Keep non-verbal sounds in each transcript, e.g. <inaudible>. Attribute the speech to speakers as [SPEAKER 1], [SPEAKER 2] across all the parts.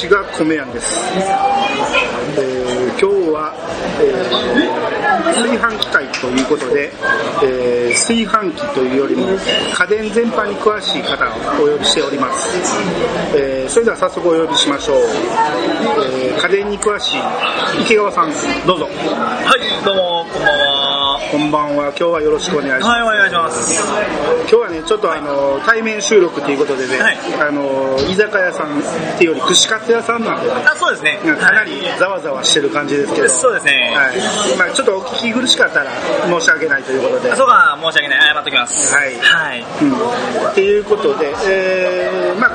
[SPEAKER 1] 私が米やんです、えー今日は、えー炊飯器会ということで、えー炊飯器というよりも家電全般に詳しい方をお呼びしております、えーそれでは早速お呼びしましょう、えー家電に詳しい池川さんどうぞ。
[SPEAKER 2] はい、どうも、こんばんは。
[SPEAKER 1] こんばんは今日はよろしくお願いします、
[SPEAKER 2] はい、お願いします。
[SPEAKER 1] 今日はねちょっとあの対面収録ということでね、
[SPEAKER 2] はい
[SPEAKER 1] あの居酒屋さんっていうより串カツ屋さんなんでね
[SPEAKER 2] あ、そうですね。
[SPEAKER 1] かなりざわざわしてる感じですけど、
[SPEAKER 2] そうですね。
[SPEAKER 1] はいまあ、ちょっとお聞き苦しかったら申し訳ないということで、
[SPEAKER 2] そうか、申し訳ない。謝っときます。
[SPEAKER 1] はい
[SPEAKER 2] はい。
[SPEAKER 1] うん、っていうことで、えーまあ、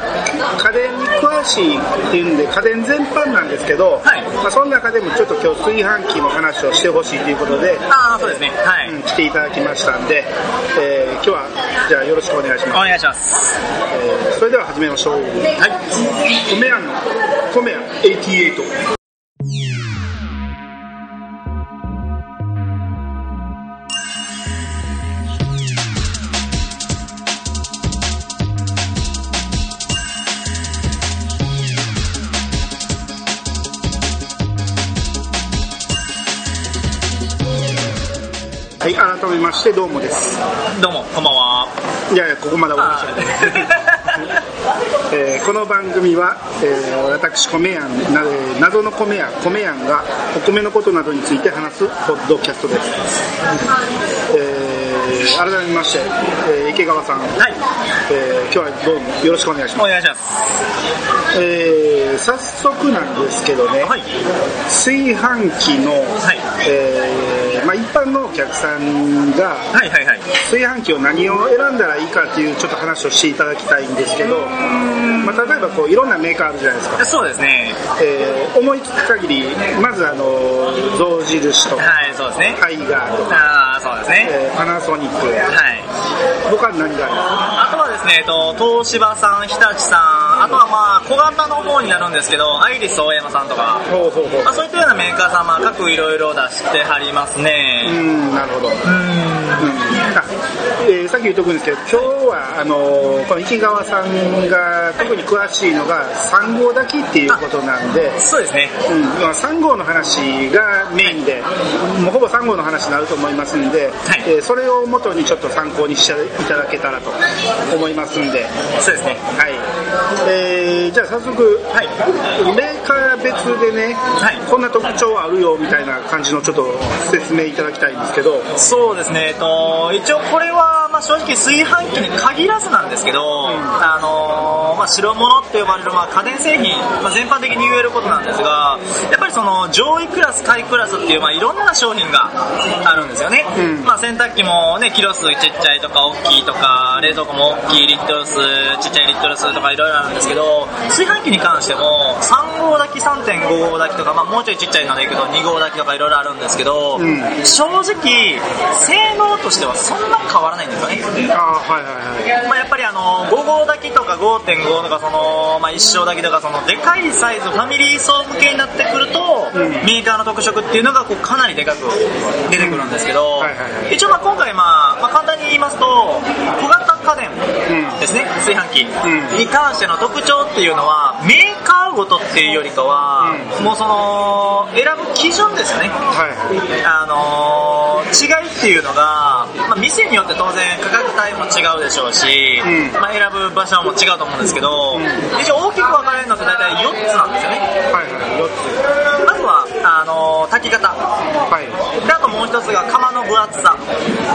[SPEAKER 1] 家電に詳しいっていうんで家電全般なんですけど、
[SPEAKER 2] はい
[SPEAKER 1] まあ、その中でもちょっと今日炊飯器の話をしてほしいということで、
[SPEAKER 2] あ、そうですね。はい。
[SPEAKER 1] うん、来ていただきましたんで、えー今日はじゃあよろしくお願いし
[SPEAKER 2] お
[SPEAKER 1] ます、
[SPEAKER 2] 願いします。
[SPEAKER 1] えーそれでは始めましょう
[SPEAKER 2] はい。
[SPEAKER 1] 米屋の米屋88はい、改めましてどうもです。
[SPEAKER 2] どうも、こんばんは。
[SPEAKER 1] いやいや、ここまでお話し <laughs> えーこの番組は、えー私米やんな、えー謎の米や米やんがお米のことなどについて話すポッドキャストです、えー改めまして、えー池川さん、
[SPEAKER 2] はい。
[SPEAKER 1] えー今日はどうもよろしくお願いします、
[SPEAKER 2] お願いします。
[SPEAKER 1] えー早速なんですけどね、
[SPEAKER 2] はい。
[SPEAKER 1] 炊飯器の、
[SPEAKER 2] はい
[SPEAKER 1] えーまあ、一般のお客さんが
[SPEAKER 2] はいはいはい。
[SPEAKER 1] 炊飯器を何を選んだらいいかっていうちょっと話をしていただきたいんですけど、まあ、例えばこういろんなメーカーあるじゃないですか、
[SPEAKER 2] そうですね。
[SPEAKER 1] えー思いつく限りまずあの象印とか
[SPEAKER 2] はい、そうですね。
[SPEAKER 1] タイガーとか、
[SPEAKER 2] あー、そうですね。
[SPEAKER 1] えーパナソニック
[SPEAKER 2] はい。
[SPEAKER 1] 他に何があ
[SPEAKER 2] あとはですね、えっと、東芝さん、日立さん、あとはまあ、小型の方になるんですけど、アイリス大山さんとか、
[SPEAKER 1] るほうほうほう。
[SPEAKER 2] まあ、そういったようなメーカーさん、まあ、各いろいろ出してはります
[SPEAKER 1] う
[SPEAKER 2] ね。
[SPEAKER 1] んなるほど、うんあ <laughs> えーさっき言っとくんですけど今日はあのこの池川さんが特に詳しいのが3号炊きっていうことなんで、
[SPEAKER 2] そうですね。
[SPEAKER 1] うん、まあ3号の話がメインで、もうほぼ3号の話になると思いますんで、えーそれを元にちょっと参考にしていただけたらと思いますんで、
[SPEAKER 2] そうですね。
[SPEAKER 1] はい。えーじゃあ早速、
[SPEAKER 2] はい。
[SPEAKER 1] メーカー別でね、
[SPEAKER 2] はい
[SPEAKER 1] こんな特徴あるよみたいな感じのちょっと説明いただきたいんですけど、
[SPEAKER 2] そうですね、えっと、一応これは、まあ、正直炊飯器に限らずなんですけど、あのーまあ、白物って呼ばれる、まあ、家電製品、まあ、全般的に言えることなんですが、やっぱりその上位クラス、下位クラスっていう、まあ、いろんな商品があるんですよね。
[SPEAKER 1] うん。
[SPEAKER 2] まあ、洗濯機もね、キロ数ちっちゃいとか大きいとか、冷蔵庫も大きいリットル数、ちっちゃいリットル数とかいろいろあるんですけど、炊飯器に関しても、3号炊き、3.5号炊きとか、まあ、もうちょいちっちゃいのでいくと2号炊きとかいろいろあるんですけど、
[SPEAKER 1] ん。
[SPEAKER 2] 正直、性能としてはそんな変わらないんですよね。
[SPEAKER 1] あーはいはいはい。
[SPEAKER 2] まあ、やっぱりあの5号炊きとか5.5とかその、まあ、一升炊きとかそのでかいサイズファミリー層向けになってくると、メーカーの特色っていうのがこうかなりでかく出てくるんですけど、
[SPEAKER 1] はいはいはい
[SPEAKER 2] 一応まあ今回、まあ、まあ簡単に言いますと小型家電ですね、炊飯器
[SPEAKER 1] うん
[SPEAKER 2] に関しての特徴っていうのはメーカーごとっていうよりかは、もうその選ぶ基準ですよね
[SPEAKER 1] はいはい。
[SPEAKER 2] あのー違いっていうのが、まあ、店によって当然価格帯も違うでしょうし、
[SPEAKER 1] うん
[SPEAKER 2] まあ、選ぶ場所も違うと思うんですけど、一応大きく分かれるのって大体4つなんですよね
[SPEAKER 1] はいはい。4つ。
[SPEAKER 2] まずはあのー炊き方
[SPEAKER 1] はい。
[SPEAKER 2] であともう一つが釜の分厚さ、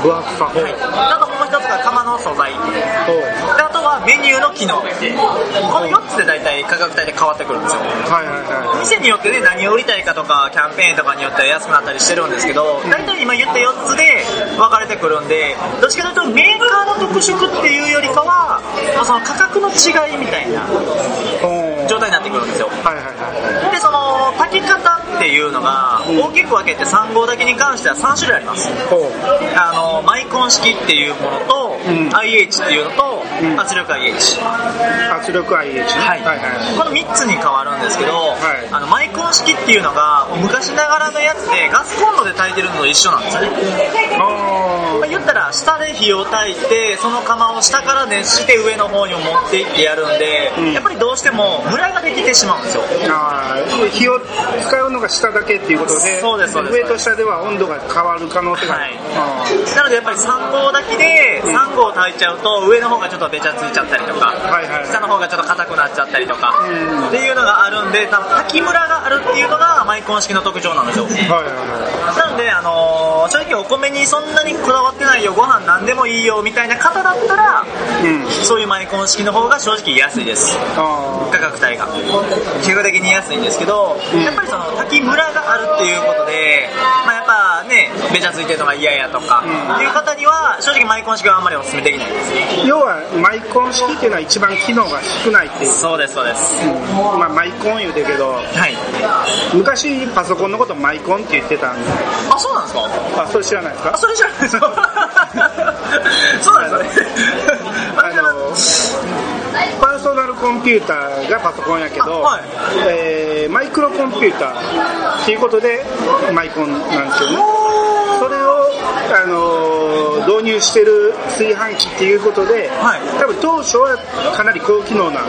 [SPEAKER 1] 分厚さ。
[SPEAKER 2] はい、あともう一つが釜の素材。であとはメニューの機能この4つで大体価格帯で変わってくるんですよ
[SPEAKER 1] はいはいはい。
[SPEAKER 2] 店によってね何を売りたいかとかキャンペーンとかによっては安くなったりしてるんですけど大体今言った4つで分かれてくるんでどっちかというとメーカーの特色っていうよりかはまあその価格の違いみたいな。状態になってくるんですよ
[SPEAKER 1] はいはいはい。
[SPEAKER 2] でその炊き方っていうのが大きく分けて3号炊きに関しては3種類あります。あのマイコン式っていうものと
[SPEAKER 1] ん。
[SPEAKER 2] IH っていうのと、
[SPEAKER 1] うん。
[SPEAKER 2] 圧力 IH。
[SPEAKER 1] 圧力 IH ね。
[SPEAKER 2] はい。
[SPEAKER 1] はいはい
[SPEAKER 2] この3つに変わるんですけど、
[SPEAKER 1] い。
[SPEAKER 2] あのマイコン式っていうのが昔ながらのやつでガスコンロで炊いてるのと一緒なんですよね、
[SPEAKER 1] あ
[SPEAKER 2] まあ、言ったら下で火を焚いてその釜を下から熱して上の方に持っていってやるんで、
[SPEAKER 1] うん。
[SPEAKER 2] やっぱりどうしてもムラができてしまうんですよ。
[SPEAKER 1] ーあー。火を使うのが下だけっていうことで
[SPEAKER 2] そうで
[SPEAKER 1] 上と下では温度が変わる可能性がある、
[SPEAKER 2] はい。なのでやっぱり3合炊きで3合炊いちゃうと上の方がちょっとべちゃついちゃったりとか、
[SPEAKER 1] はいはい。
[SPEAKER 2] 下の方がちょっと硬くなっちゃったりとか、
[SPEAKER 1] うん。
[SPEAKER 2] っていうのがあるんで多分炊きムラがあるっていうのがマイコン式の特徴なんですよ
[SPEAKER 1] はいは
[SPEAKER 2] なので、あのー正直お米にそんなにこだわってないよご飯何でもいいよみたいな方だったら
[SPEAKER 1] いはいうん。
[SPEAKER 2] そういうマイコン式の方が正直安いです。
[SPEAKER 1] あ
[SPEAKER 2] 価格帯が。結果的に安いんですけど、
[SPEAKER 1] うん。
[SPEAKER 2] やっぱりその炊きムラがあるっていうことで、まあ、やっぱねべちゃついてるのが嫌やとか、
[SPEAKER 1] うん。
[SPEAKER 2] っていう方には正直マイコン式はあんまりお勧めできないです。
[SPEAKER 1] ー要はマイコン式っていうのは一番機能が少ないっていう。
[SPEAKER 2] そうですそうです。
[SPEAKER 1] まあ、マイコン言うてるけど
[SPEAKER 2] はい。
[SPEAKER 1] 昔パソコンのことマイコンって言ってたんで。
[SPEAKER 2] あそうなんですか？
[SPEAKER 1] あそれ知らないですか？
[SPEAKER 2] あそれじゃないです。か <laughs> そうなんですよね
[SPEAKER 1] パーソナルコンピューターがパソコンやけど、
[SPEAKER 2] あはい。
[SPEAKER 1] えーマイクロコンピューター。っていうことでマイコンなんですよね。それを、あの導入してる炊飯器っていうことで、
[SPEAKER 2] はい。
[SPEAKER 1] 多分当初はかなり高機能な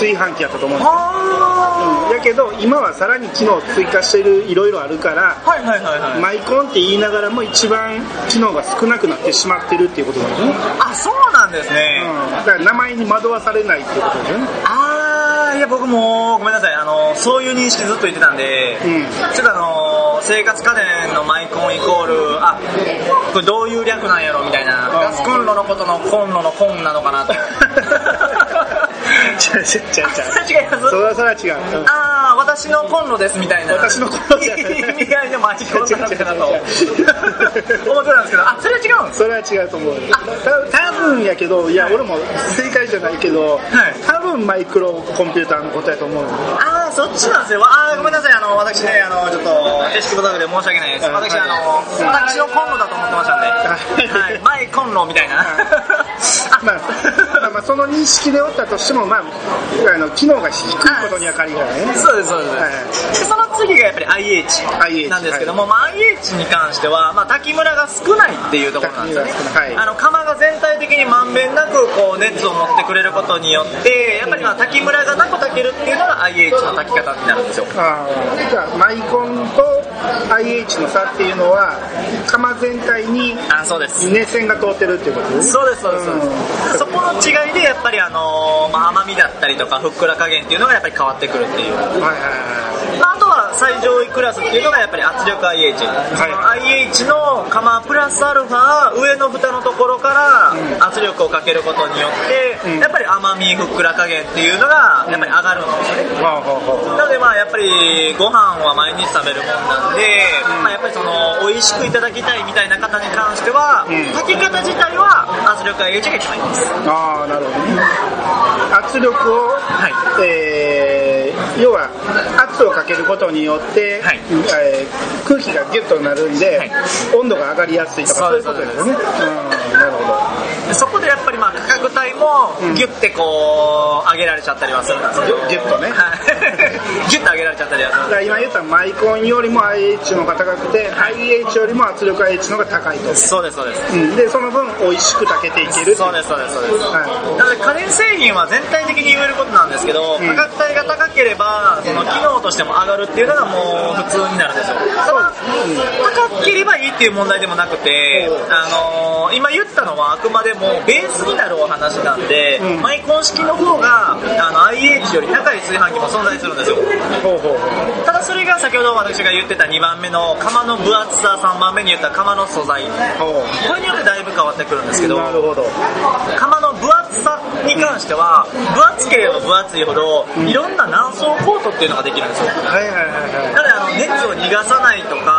[SPEAKER 1] 炊飯器やったと思うんです
[SPEAKER 2] あ
[SPEAKER 1] うん。やけど今はさらに機能を追加してるいろいろあるから
[SPEAKER 2] ーはいはいはいはい、
[SPEAKER 1] マイコンって言いながらも一番機能が少なくなってしまってるっていうことなんですね、
[SPEAKER 2] あそうなんですね、
[SPEAKER 1] うん、だから名前に惑わされないってことですよね。
[SPEAKER 2] あーいや僕もごめんなさい。あのそういう認識ずっと言ってたんで、
[SPEAKER 1] うん。
[SPEAKER 2] ちょっとあの生活家電のマイコンイコールあこれどういう略なんやろみたいな。ガスコンロのことのコンロのコンなのかなと。<laughs>
[SPEAKER 1] 違う違う違う。違う
[SPEAKER 2] 違います？
[SPEAKER 1] それはそれは違う、うん。
[SPEAKER 2] ああ私のコンロですみたいな。
[SPEAKER 1] 私のコンロ
[SPEAKER 2] 意味合いのマイコンなと。思ってたんですけど。あそれは違うんです
[SPEAKER 1] それは違うと思う。た多分やけどいや俺も正解じゃないけど、多分マイクロコンピューターのことやと思う。
[SPEAKER 2] ああそっちなんですよ。ああごめんなさい。あの私ねあのちょっと知識不足で申し訳ないです。
[SPEAKER 1] うん
[SPEAKER 2] 私あの私のコンロだと思ってましたんで、はい、マイコンロみたいな。<laughs>
[SPEAKER 1] まあ、まあまあその認識でおったとしてもまああの機能が低いことには借りがないね。
[SPEAKER 2] そうですそうです、
[SPEAKER 1] はい。
[SPEAKER 2] でその次がやっぱり IH なんですけども、まあ、IH に関しては、まあ、炊きムラが少ないっていうところなんですよね。
[SPEAKER 1] はい。
[SPEAKER 2] あの釜が全体的にまんべんなくこう熱を持ってくれることによってやっぱりまあ炊きムラがなく炊けるっていうのが IH の炊き方になるんですよ。
[SPEAKER 1] じゃあマイコンと IH の差っていうのは釜全体に
[SPEAKER 2] あそうです。
[SPEAKER 1] 熱線が通ってるっていうこと？ですね
[SPEAKER 2] そうですそうです。そうです、そこの違いでやっぱりあのーまあ、甘みだったりとかふっくら加減っていうのがやっぱり変わってくるっていう、
[SPEAKER 1] はいはいは
[SPEAKER 2] まあ、最上位クラスっていうのがやっぱり圧力 IH、その IH の釜プラスアルファ上の蓋のところから圧力をかけることによって、
[SPEAKER 1] うん。
[SPEAKER 2] やっぱり甘みふっくら加減っていうのがやっぱり上がるんですよね、
[SPEAKER 1] い。はあはあは
[SPEAKER 2] なのでまあやっぱりご飯は毎日食べるもんなんで、まあ、やっぱりその美味しくいただきたいみたいな方に関しては、
[SPEAKER 1] うん。
[SPEAKER 2] 炊き方自体は圧力 IH が一番いいです。
[SPEAKER 1] ああなるほどね。圧力を、
[SPEAKER 2] はい。
[SPEAKER 1] えー要は圧をかけることによって、
[SPEAKER 2] はい。
[SPEAKER 1] えー空気がギュッとなるんで、
[SPEAKER 2] はい。
[SPEAKER 1] 温度が上がりやすいとかそういうことですよねうんなるほど。
[SPEAKER 2] でそこでやっぱりまあ価格帯も
[SPEAKER 1] うん。
[SPEAKER 2] ギュッてこう上げられちゃったりはするんですけど、
[SPEAKER 1] ギュッとね。
[SPEAKER 2] はい。<laughs> ギュッと上げられちゃったりはする
[SPEAKER 1] だから今言ったマイコンよりも IH の方が高くて IH よりも圧力 IH の方が高いと、
[SPEAKER 2] そうですそうです。
[SPEAKER 1] うん、でその分美味しく炊けていける
[SPEAKER 2] そうですそうですそうです。
[SPEAKER 1] は
[SPEAKER 2] なので家電製品は全体的に言えることなんですけど、
[SPEAKER 1] うん。
[SPEAKER 2] 価格帯が高ければその機能としても上がるっていうのがもう普通になるんですよ。ただ高ければいいっていう問題でもなくて、あのー今言ったのはあくまでもベースになるお話なんで、
[SPEAKER 1] うん。
[SPEAKER 2] マイコン式の方があの IH より高い炊飯器も存在するんですよ。ただそれが先ほど私が言ってた2番目の釜の分厚さ3番目に言った釜の素材。
[SPEAKER 1] ほ
[SPEAKER 2] これによってだいぶ変わってくるんですけど
[SPEAKER 1] なるほど。
[SPEAKER 2] 釜の分厚さに関しては分厚ければ分厚いほどいろんな何層コートっていうのができるんですよ。
[SPEAKER 1] はいはいはいはい。
[SPEAKER 2] なのであの熱を逃がさないとか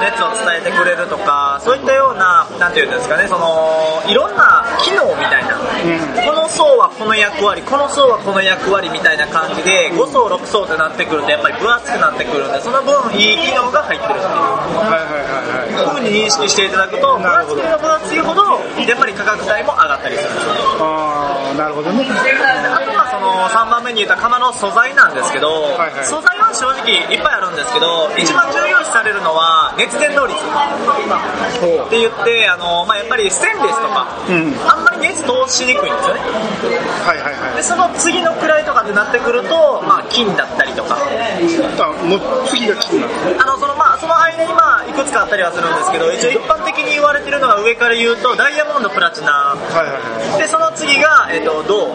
[SPEAKER 2] 熱を伝えてくれるとかそういったようななんていうんですかねそのいろんな機能みたいな、この層はこの役割この層はこの役割みたいな感じで5層6層ってなってくるとやっぱり分厚くなってくるんでその分いい機能が入ってるっていう。ふうに認識していただくと分厚ければ分厚いほどやっぱり価格帯も上がったりするんですよ。ね
[SPEAKER 1] ああ、なるほどね。
[SPEAKER 2] あとはその3番目に言った釜の素材なんですけど、
[SPEAKER 1] はいはい。
[SPEAKER 2] 素材は正直いっぱいあるんですけど一番重要視されるのは熱伝導率。
[SPEAKER 1] ほ
[SPEAKER 2] って言ってあの、まあ、やっぱりステンレスとか、
[SPEAKER 1] うん。
[SPEAKER 2] あんまり熱通しにくいんですよね。
[SPEAKER 1] はいはいはい。
[SPEAKER 2] でその次の位とかってなってくると、まあ、金だったりとか。
[SPEAKER 1] あ、もう次が気になる。
[SPEAKER 2] あのそのまあその間にまあいくつかあったりはするんですけど一応一般的に言われてるのが上から言うとダイヤモンドプラチナ。
[SPEAKER 1] はいはいはい。
[SPEAKER 2] でその次が、えっと銅。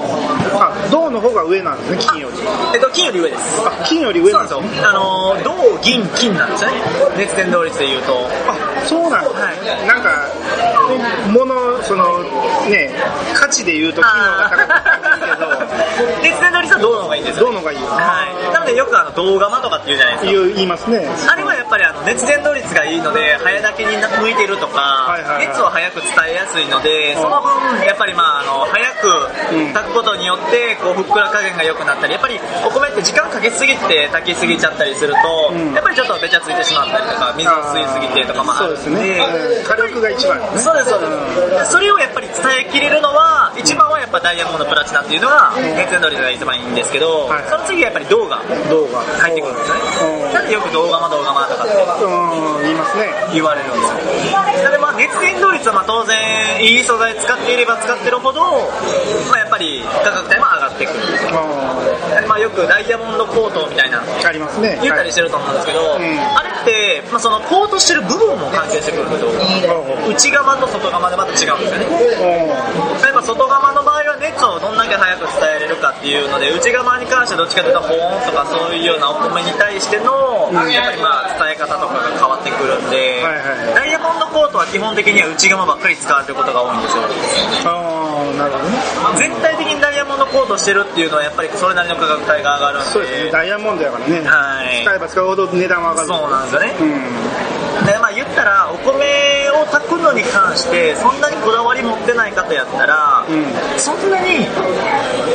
[SPEAKER 1] あ、銅の方が上なんですね、金より。
[SPEAKER 2] えっと金より上です。
[SPEAKER 1] あ、金より上
[SPEAKER 2] そうなん
[SPEAKER 1] で
[SPEAKER 2] すよ。あの銅銀金なんですよね熱伝導率で言うと。
[SPEAKER 1] あ、そうなん
[SPEAKER 2] はい。
[SPEAKER 1] なんか、物、その、ね、価値で言うと金の方が高かったんですけど、<laughs>
[SPEAKER 2] 熱伝導率は銅の方がいいんですよ
[SPEAKER 1] 銅の方がいいよ。
[SPEAKER 2] はい。なのでよくあの銅釜とかって言うじゃないですか。
[SPEAKER 1] 言いますね。
[SPEAKER 2] あれはやっぱりあの熱伝導率がいいので早炊きに向いてるとか、
[SPEAKER 1] はいはいはい。
[SPEAKER 2] 熱を早く伝えやすいのでその分やっぱりまああの早く炊くことによってこうふっくら加減が良くなったりやっぱりお米って時間かけすぎて炊きすぎちゃったりすると、
[SPEAKER 1] うん。
[SPEAKER 2] やっぱりちょっとべちゃついてしまったりとか水を吸いすぎてとかもあ
[SPEAKER 1] そう
[SPEAKER 2] るんで
[SPEAKER 1] ですね。うん。火力が一番ね。
[SPEAKER 2] そうですそうです、それをやっぱり伝えきれるのは一番はやっぱダイヤモンドプラチナっていうのが熱伝導率が一番いいんですけど、
[SPEAKER 1] はい。
[SPEAKER 2] その次はやっぱり銅が
[SPEAKER 1] 銅が。
[SPEAKER 2] 入ってくるんですよね。
[SPEAKER 1] うん。
[SPEAKER 2] なんでよく銅釜銅釜とかって
[SPEAKER 1] うん、言いますね。
[SPEAKER 2] 言われるんですよ。でまあ熱伝導率はまあ当然いい素材使っていれば使ってるほど、まあ、ぱり価格帯も上がってくる
[SPEAKER 1] あ
[SPEAKER 2] まあ、よくダイヤモンドコートみたいな
[SPEAKER 1] ありますね。
[SPEAKER 2] 言ったりしてると思うんですけど、
[SPEAKER 1] ん。
[SPEAKER 2] あれって、まあ、そのコートしてる部分も関係してくるんですよ。内側と外側でまた違うんですよね。例えば外側の場合は熱をどんだけ早く伝えれるかっていうので内側に関してどっちかというと保温とかそういうようなお米に対しての、やっぱりまあ伝え方とかが変わってくるんで、
[SPEAKER 1] はいはい
[SPEAKER 2] ダイヤモンドコートは基本的には内側ばっかり使われてることが多いんですよ
[SPEAKER 1] なるほどね。
[SPEAKER 2] 全体的にダイヤモンドコートしてるっていうのはやっぱりそれなりの価格帯が上がるんで
[SPEAKER 1] そうですね。ダイヤモンドやからね。
[SPEAKER 2] はい
[SPEAKER 1] 使えば使うほど値段は上がる。
[SPEAKER 2] そうなんですよね、
[SPEAKER 1] うん。
[SPEAKER 2] でまあ言ったらお米を炊くのに関してそんなにこだわり持ってない方やったら、
[SPEAKER 1] うん
[SPEAKER 2] そんなに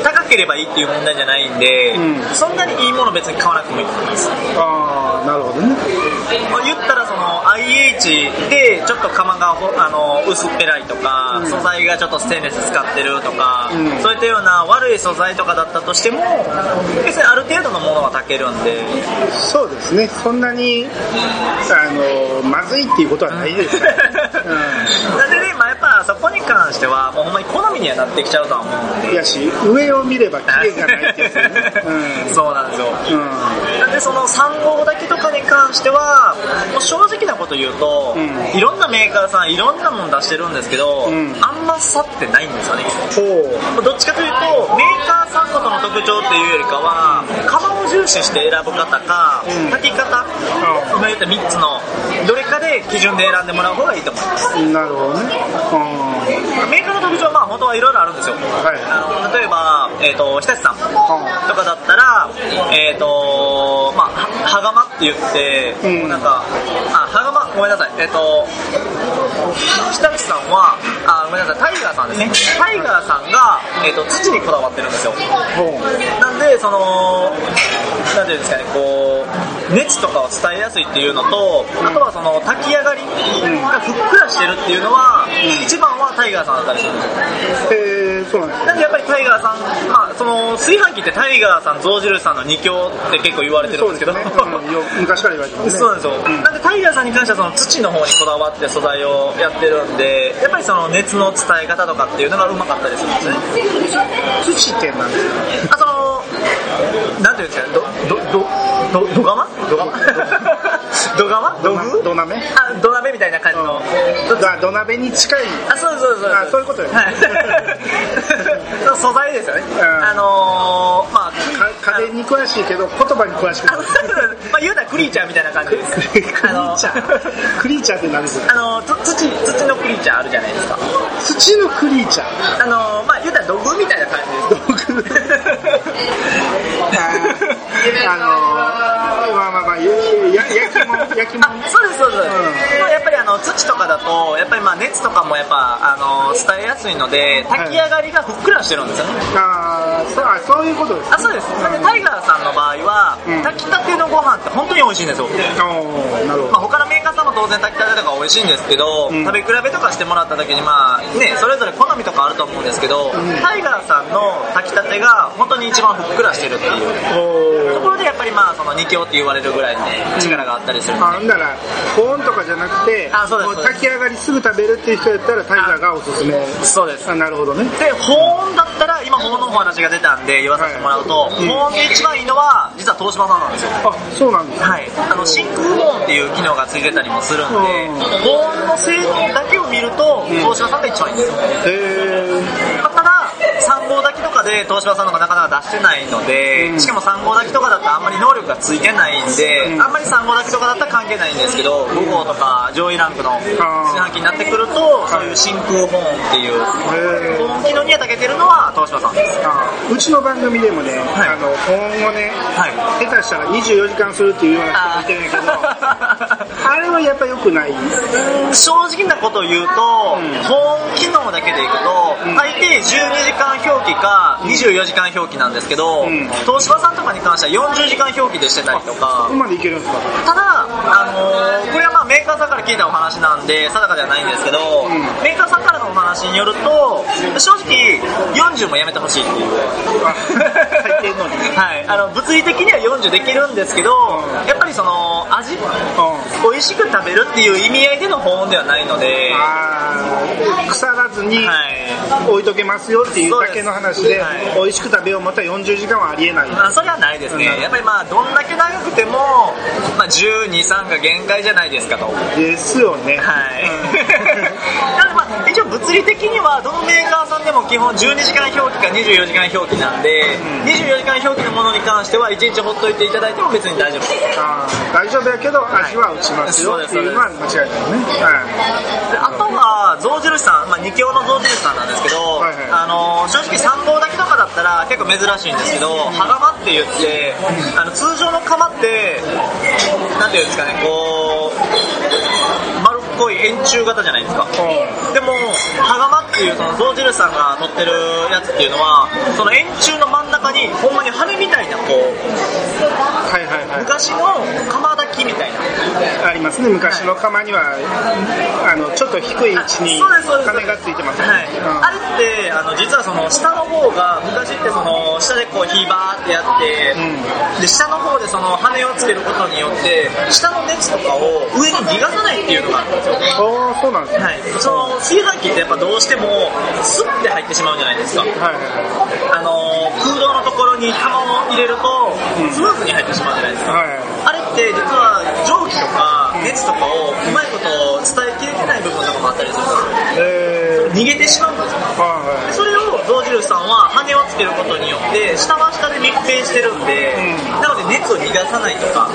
[SPEAKER 2] 高ければいいっていう問題じゃないんで、
[SPEAKER 1] うん
[SPEAKER 2] そんなにいいもの別に買わなくてもいいと思います、
[SPEAKER 1] ああ、なるほどね。
[SPEAKER 2] まあ、IH でちょっと釜がほあの薄っぺらいとか、素材がちょっとステンレス使ってるとか、
[SPEAKER 1] うん
[SPEAKER 2] そういったような悪い素材とかだったとしても別にある程度のものは炊けるんで
[SPEAKER 1] そうですね。そんなに、あの、まずいっていうことはないですから。<laughs>
[SPEAKER 2] なんでね、まあ、やっぱそこに関してはもうほんまに好みにはなってきちゃうとは思うんで
[SPEAKER 1] うん。やし、上を見れば綺麗がないってやつよね。<laughs> うん。
[SPEAKER 2] そうなんですよ
[SPEAKER 1] うん。
[SPEAKER 2] その3号だけとかに関してはもう正直なこと言うと、
[SPEAKER 1] うん。
[SPEAKER 2] いろんなメーカーさんいろんなもの出してるんですけど、
[SPEAKER 1] うん。
[SPEAKER 2] あんま差ってないんですよね。
[SPEAKER 1] ほう。
[SPEAKER 2] どっちかというとメーカーさんごとの特徴っていうよりかは釜を重視して選ぶ方か、
[SPEAKER 1] うん。
[SPEAKER 2] 炊き方、今言った3つのどれかで基準で選んでもらう方がいいと思います。
[SPEAKER 1] なるほどね。
[SPEAKER 2] メーカーの特徴はまあ本当はいろいろあるんですよ、
[SPEAKER 1] はい。
[SPEAKER 2] あの例えば、えー、と日立さん。とかだったら、えっ、とまあ、ははがまって言って、
[SPEAKER 1] うん
[SPEAKER 2] なんか、あ、はがま、ごめんなさい、えっ、と、日立さんは、あ、ごめんなさい、タイガーさんですね。タイガーさんが、えっ、と、土にこだわってるんですよ。
[SPEAKER 1] ほう。
[SPEAKER 2] なんで、その、なんていうんですかね、こう、熱とかを伝えやすいっていうのと、あとはその炊き上がりがふっくらしてるっていうのは、一番はタイガーさんだったりするんですよ。
[SPEAKER 1] えー、そうなんです
[SPEAKER 2] なんでやっぱりタイガーさん、まあ、その炊飯器ってタイガーさん、象印さんの二強って結構言われてるんですけど、
[SPEAKER 1] ね。うんよ昔から言われてますね。
[SPEAKER 2] そうなんですよ、なんでタイガーさんに関してはその土の方にこだわって素材をやってるんで、やっぱりその熱の伝え方とかっていうのがうまかったりするんですね。
[SPEAKER 1] 土ってなんですか？
[SPEAKER 2] あ、その、なんていうんですかね、ど、ど、ど、ど、どがまどがまどがま土偶
[SPEAKER 1] 土鍋
[SPEAKER 2] あ、土鍋みたいな感じの。
[SPEAKER 1] だ土鍋に近い。
[SPEAKER 2] あ、そうそうです。
[SPEAKER 1] あそういうことです
[SPEAKER 2] はい。<laughs> 素材ですよね。
[SPEAKER 1] ん
[SPEAKER 2] あのー、まあ、
[SPEAKER 1] か家電に詳しいけど、言葉に詳しくない。<laughs>
[SPEAKER 2] まあ言うたらクリーチャーみたいな感じです。<laughs>
[SPEAKER 1] クリーチャークリーチャーって何ですか？
[SPEAKER 2] あの、つ土、土のクリーチャーあるじゃないですか。
[SPEAKER 1] 土のクリーチャー
[SPEAKER 2] あの、まあ言うたら土偶みたいな感じです。<laughs>
[SPEAKER 1] あのー、まあまあまあ、焼き物焼き物
[SPEAKER 2] あそうですそうです、まあやっぱりあの土とかだとやっぱりまあ熱とかもやっぱあの伝えやすいので炊き上がりがふっくらしてるんですよね、
[SPEAKER 1] あーそうあそういうことです
[SPEAKER 2] あそうです。でタイガーさんの場合は、
[SPEAKER 1] うん。
[SPEAKER 2] 炊きたてのご飯って本当に美味しいんですよ。
[SPEAKER 1] なるほ
[SPEAKER 2] まあ、
[SPEAKER 1] ど
[SPEAKER 2] 他のメーカーさんも当然炊きたてとか美味しいんですけど、
[SPEAKER 1] うん。
[SPEAKER 2] 食べ比べとかしてもらった時にまあねそれぞれ好みとかあると思うんですけど、
[SPEAKER 1] ん。
[SPEAKER 2] タイガーさんの炊きたてが本当に一番ふっくらしてるっていうとこ
[SPEAKER 1] お
[SPEAKER 2] ろでやっぱりまあその二強って言われるぐらいの力があったりするんで、
[SPEAKER 1] あほんなら保温とかじゃなくて
[SPEAKER 2] あそうです。
[SPEAKER 1] 炊き上がりすぐ食べるっていう人やったらタイガーがおすすめ。
[SPEAKER 2] そうです。
[SPEAKER 1] あなるほどね。
[SPEAKER 2] で保温だったら今保温のお話が出たんで言わさせてもらうと、
[SPEAKER 1] はい。うん。
[SPEAKER 2] 保温で一番いいのは実は東芝さんなんですよ。
[SPEAKER 1] あそうなんです
[SPEAKER 2] はい、あの真空保温っていう機能がついてたりもするんで、
[SPEAKER 1] うん。
[SPEAKER 2] 保温の性能だけを見ると、東芝さんが一番いいんですよ。
[SPEAKER 1] へ
[SPEAKER 2] ただ、3号炊きとかで東芝さんのがなかなか出してないので、
[SPEAKER 1] うん。
[SPEAKER 2] しかも3号炊きとかだとあんまり能力がついてないんで、
[SPEAKER 1] うん。
[SPEAKER 2] あんまり3号炊きとかだったら関係ないんですけど、5号とか上位ランクの炊飯器になってくると、そういう真空保温っていう、保温機能には長けてるのは東芝さんです。
[SPEAKER 1] あうちの番組でもね、
[SPEAKER 2] はい。
[SPEAKER 1] あの保温をね、
[SPEAKER 2] はい。
[SPEAKER 1] 下手したら24時間するっていうような人もいてるけど <laughs> あれはやっぱ良くない？
[SPEAKER 2] 正直なことを言うと、
[SPEAKER 1] うん。
[SPEAKER 2] 保温機能だけでいくと、
[SPEAKER 1] うん。
[SPEAKER 2] 大抵12時間表記か24時間表記なんですけど、
[SPEAKER 1] うん。
[SPEAKER 2] 東芝さんとかに関しては40時間表記でしてたりとか。
[SPEAKER 1] ここ、までいけるんですか？
[SPEAKER 2] ただ、あのーこれはまあメーカーさんから聞いたお話なんで定かではないんですけど、
[SPEAKER 1] ん。
[SPEAKER 2] メーカーさんからのお話によると正直40もやめてほしいっていう。<laughs> はい、あの物理的には40できるんですけど、
[SPEAKER 1] うん。
[SPEAKER 2] やっぱりその味
[SPEAKER 1] う
[SPEAKER 2] 美味しく食べるっていう意味合いでの保温ではないので、
[SPEAKER 1] 腐らずに
[SPEAKER 2] はい。
[SPEAKER 1] 置いとけますよっていうだけの話で美味しく食べよう思ったら40時間はありえない。
[SPEAKER 2] まあ、それはないですね、
[SPEAKER 1] うん。
[SPEAKER 2] やっぱりまあどんだけ長くても、まあ、12、3が限界じゃないですかと。はい。
[SPEAKER 1] ですよね。
[SPEAKER 2] なのでまあ一応物理的にはどのメーカーさんでも基本12時間表記か24時間表記なんで、
[SPEAKER 1] ん。
[SPEAKER 2] 24時間表記のものに関しては1日ほっといていただいても別に大丈夫
[SPEAKER 1] 大丈夫やけど味は落ちますよ。
[SPEAKER 2] はい
[SPEAKER 1] っていうのは間違いないね。はい。
[SPEAKER 2] であとは象印さん、まあ、2強の象印さんなんですけど、
[SPEAKER 1] はいはい。
[SPEAKER 2] あの正直3号炊きとかだったら結構珍しいんですけど羽釜って言ってあの通常の釜ってなんていうんですかねこう丸っこい円柱型じゃないですか。でも羽釜っていうその象印さんが乗ってるやつっていうのはその円柱の真ん中にほんまに羽みたいなこう
[SPEAKER 1] はいはいはい。
[SPEAKER 2] 昔の釜炊きみたいな。
[SPEAKER 1] ありますね。昔の釜にはあのちょっと低い位置に
[SPEAKER 2] そうですそうです。
[SPEAKER 1] 金がついてますよ
[SPEAKER 2] はい。
[SPEAKER 1] ね、
[SPEAKER 2] あれってあの実はその下の方が昔ってその下でこう火バーってやって、で下の方でその羽をつけることによって下の熱とかを上に逃がさないっていうのがあるんですよ
[SPEAKER 1] うん、ああそうなんですね。
[SPEAKER 2] はい、その炊飯器ってやっぱどうしてもスッて入ってしまうじゃないですか。
[SPEAKER 1] はいはい
[SPEAKER 2] あの空洞のところに釜を入れると
[SPEAKER 1] うん。
[SPEAKER 2] スムーズに入ってしまうじゃないですか、
[SPEAKER 1] はい
[SPEAKER 2] あれって実は蒸気とか熱とかをうまいこと伝えきれてない部分とかもあったりするんですよ。
[SPEAKER 1] え
[SPEAKER 2] 逃げてしまうことによって下は下で密閉してるんで、
[SPEAKER 1] うん。
[SPEAKER 2] なので熱を逃がさないとか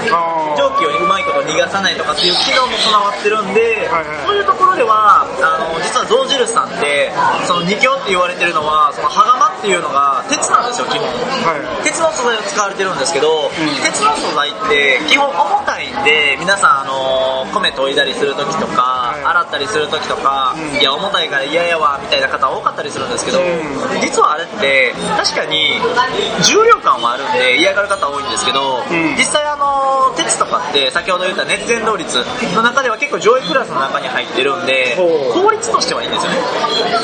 [SPEAKER 2] 蒸気をうまいこと逃がさないとかっていう機能も備わってるんで、
[SPEAKER 1] はいはい。
[SPEAKER 2] そういうところではあの実は象印さんってその二強って言われてるのはその羽釜っていうのが鉄なんですよ基本。
[SPEAKER 1] はい。
[SPEAKER 2] 鉄の素材を使われてるんですけど、
[SPEAKER 1] ん。
[SPEAKER 2] 鉄の素材って基本重たいんで皆さんあの米研いだりする時とか、
[SPEAKER 1] はい。
[SPEAKER 2] 洗ったりする時とか、
[SPEAKER 1] うん。
[SPEAKER 2] いや重たいから嫌やわみたいな方多かったりするんですけど、
[SPEAKER 1] うん。
[SPEAKER 2] 実はあれって確かに重量感はあるんで嫌がる方多いんですけど、
[SPEAKER 1] うん。
[SPEAKER 2] 実際あの鉄とかって先ほど言った熱伝導率の中では結構上位クラスの中に入ってるんで効率としてはいいんですよね。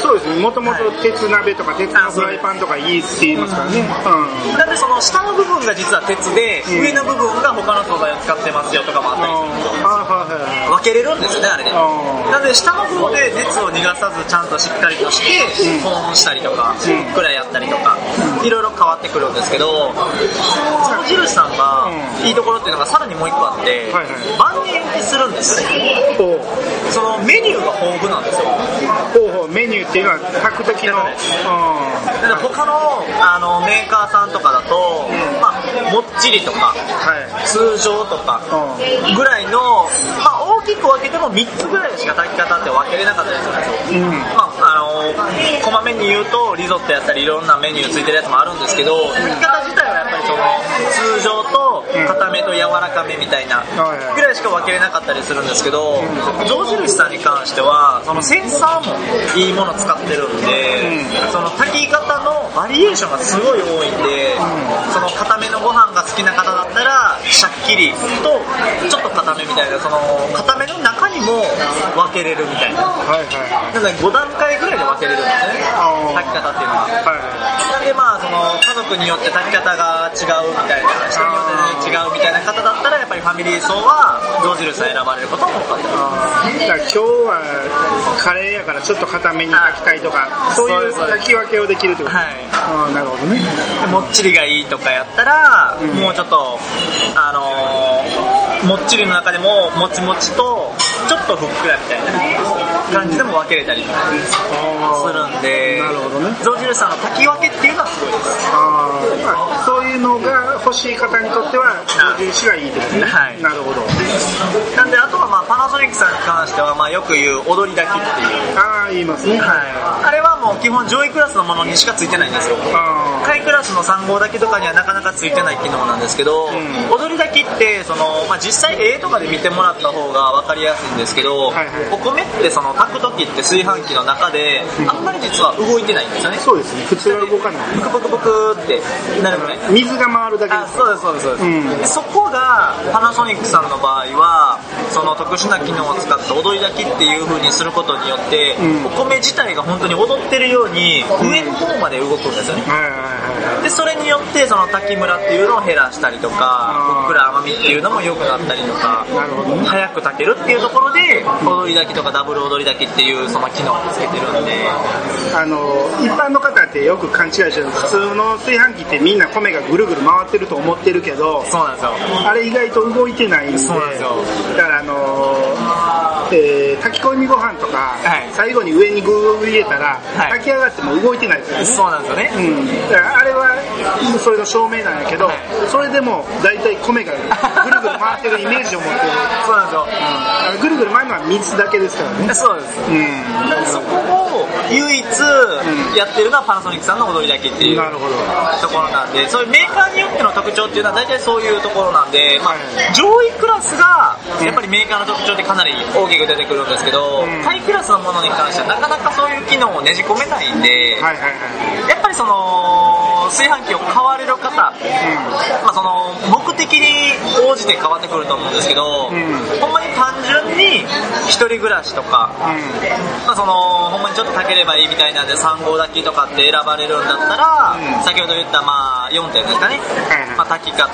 [SPEAKER 1] そうですね。もともと鉄鍋とか鉄のフライパンとかいいって言いますからね。うん。
[SPEAKER 2] なんでその下の部分が実は鉄で、
[SPEAKER 1] うん。
[SPEAKER 2] 上の部分が他の素材を使ってますよとかもあったりするんですよ。
[SPEAKER 1] あはいはいはい。
[SPEAKER 2] 分けれるんですよねあれでなので下の方で熱を逃がさずちゃんとしっかりとして
[SPEAKER 1] うん。
[SPEAKER 2] 保温したりとか
[SPEAKER 1] うん。
[SPEAKER 2] くらいやったりとかいろいろ変わってくるんですけどその印さんが
[SPEAKER 1] うん。
[SPEAKER 2] いいところっていうのがさらにもう一個あって
[SPEAKER 1] はいはい。
[SPEAKER 2] 万人受けするんですよ。そのメニューが豊富なんですよ
[SPEAKER 1] メニューっていうのは炊く時の
[SPEAKER 2] なので他のあのメーカーさんとかだと、
[SPEAKER 1] うん。
[SPEAKER 2] まあ、もっちりとか
[SPEAKER 1] はい。
[SPEAKER 2] 通常とか
[SPEAKER 1] う
[SPEAKER 2] ぐらいの、まあ、大きく分けても3つぐらいしか炊き方って分けれなかったりするんですよ、
[SPEAKER 1] んうん。
[SPEAKER 2] まあ、あのこまめに言うとリゾットやったりいろんなメニューついてるやつもあるんですけど炊き方自体はやっぱりその通常と固めと柔らかめみたいなぐらいしか分けれなかったりするんですけど象印さんに関してはそのセンサーもいいもの使ってるんで、その炊き方のバリエーションがすごい多いんで、その固めのご飯が好きな方だったらシャッキリとちょっと固めみたいなその固めの中にも分けれるみたいな。
[SPEAKER 1] はいはい
[SPEAKER 2] なので5段階ぐらいで分けれるんですね。炊き方っていうのは。
[SPEAKER 1] は
[SPEAKER 2] なんでまあその家族によって炊き方が違うみたいな人によって違うみたいな方だったらやっぱりファミリー層は象印さん選ばれることも多かったです
[SPEAKER 1] い。だから今日はカレーやからちょっと固めに炊きたいとかそういう炊き分けをできるってこと。
[SPEAKER 2] はい。
[SPEAKER 1] ああなるほどね。
[SPEAKER 2] でもっちりがいいとかやったら、もうちょっとあのーもっちりの中でももちもちとちょっとふっくらみたいな感じでも分けれたりとかするんで
[SPEAKER 1] なるほどね。
[SPEAKER 2] 象印さんの炊き分けっていうのはすごいです。
[SPEAKER 1] ああそういうのが欲しい方にとっては象印がいいってことね、
[SPEAKER 2] はい。
[SPEAKER 1] なるほど。
[SPEAKER 2] なんであとはまあパナソニックさんに関してはまあよく言う踊り炊きっていう。
[SPEAKER 1] ああ言いますね。
[SPEAKER 2] はい、あれはもう基本上位クラスのものにしかついてないんですよ。
[SPEAKER 1] あ
[SPEAKER 2] 下位クラスの3号炊きとかにはなかなかついてない機能なんですけど、
[SPEAKER 1] ん。
[SPEAKER 2] 踊り炊きってその、まあ、実際絵とかで見てもらった方が分かりやすいんですけど、
[SPEAKER 1] はいはい。
[SPEAKER 2] お米ってその炊く時って炊飯器の中であんまり実は動いてないんですよね。
[SPEAKER 1] そうですね。普通は動かない。
[SPEAKER 2] ブクブクブクってなるぐらい
[SPEAKER 1] 水が回るだけ
[SPEAKER 2] あ
[SPEAKER 1] です。
[SPEAKER 2] そうですそうですそうです、
[SPEAKER 1] うん。
[SPEAKER 2] でそこがパナソニックさんの場合はその特殊な機能を使った踊り炊きっていう風にすることによって、
[SPEAKER 1] うん。
[SPEAKER 2] お米自体が本当に踊ってるように上の方まで動くんですよね、でそれによってその炊きムラっていうのを減らしたりとかふっくら甘みっていうのも良くなったりとか早く炊けるっていうところで踊り炊きとかダブル踊り炊きっていうその機能をつけてるんで。
[SPEAKER 1] あの一般の方ってよく勘違いしてる普通の炊飯器ってみんな米がぐるぐる回ってると思ってるけど
[SPEAKER 2] そうなんですよ。
[SPEAKER 1] あれ意外と動いてないんで。
[SPEAKER 2] そうなんですよ。
[SPEAKER 1] だからあのえー炊き込みご飯とか、
[SPEAKER 2] はい。
[SPEAKER 1] 最後に上に具を入れたら、
[SPEAKER 2] はい。
[SPEAKER 1] 炊き上がっても動いてないですよね。
[SPEAKER 2] そうなんですよね。
[SPEAKER 1] うん、だからあれはそれの証明なんやけど、
[SPEAKER 2] はい。
[SPEAKER 1] それでも大体米がぐるぐる回ってるイメージを持ってる、<laughs>
[SPEAKER 2] そうなんですよ。
[SPEAKER 1] あのぐるぐる回るのは水だけですからね。
[SPEAKER 2] そうです。
[SPEAKER 1] うん。
[SPEAKER 2] でそこを唯一やってるのはパナソニックさんの踊り炊きっていうところなんでそういうメーカーによっての特徴っていうのは大体そういうところなんで、まあ
[SPEAKER 1] はい。
[SPEAKER 2] 上位クラスがやっぱりメーカーの特徴ってかなり大きく出てくるんですけど、
[SPEAKER 1] ん。
[SPEAKER 2] 下位クラスのものに関してはなかなかそういう機能をねじ込めないんで、やっぱりその炊飯器を買われる方、まあ、その目的に応じて変わってくると思うんですけど、
[SPEAKER 1] ん。
[SPEAKER 2] ほんまに単純に一人暮らしとか、まあ、そのほんまにちょっと炊ければいいみたいなんで3合炊きとかって選ばれるんだったら、
[SPEAKER 1] うん。
[SPEAKER 2] 先ほど言ったまあ4点ですかね、
[SPEAKER 1] はいはい
[SPEAKER 2] まあ、炊き方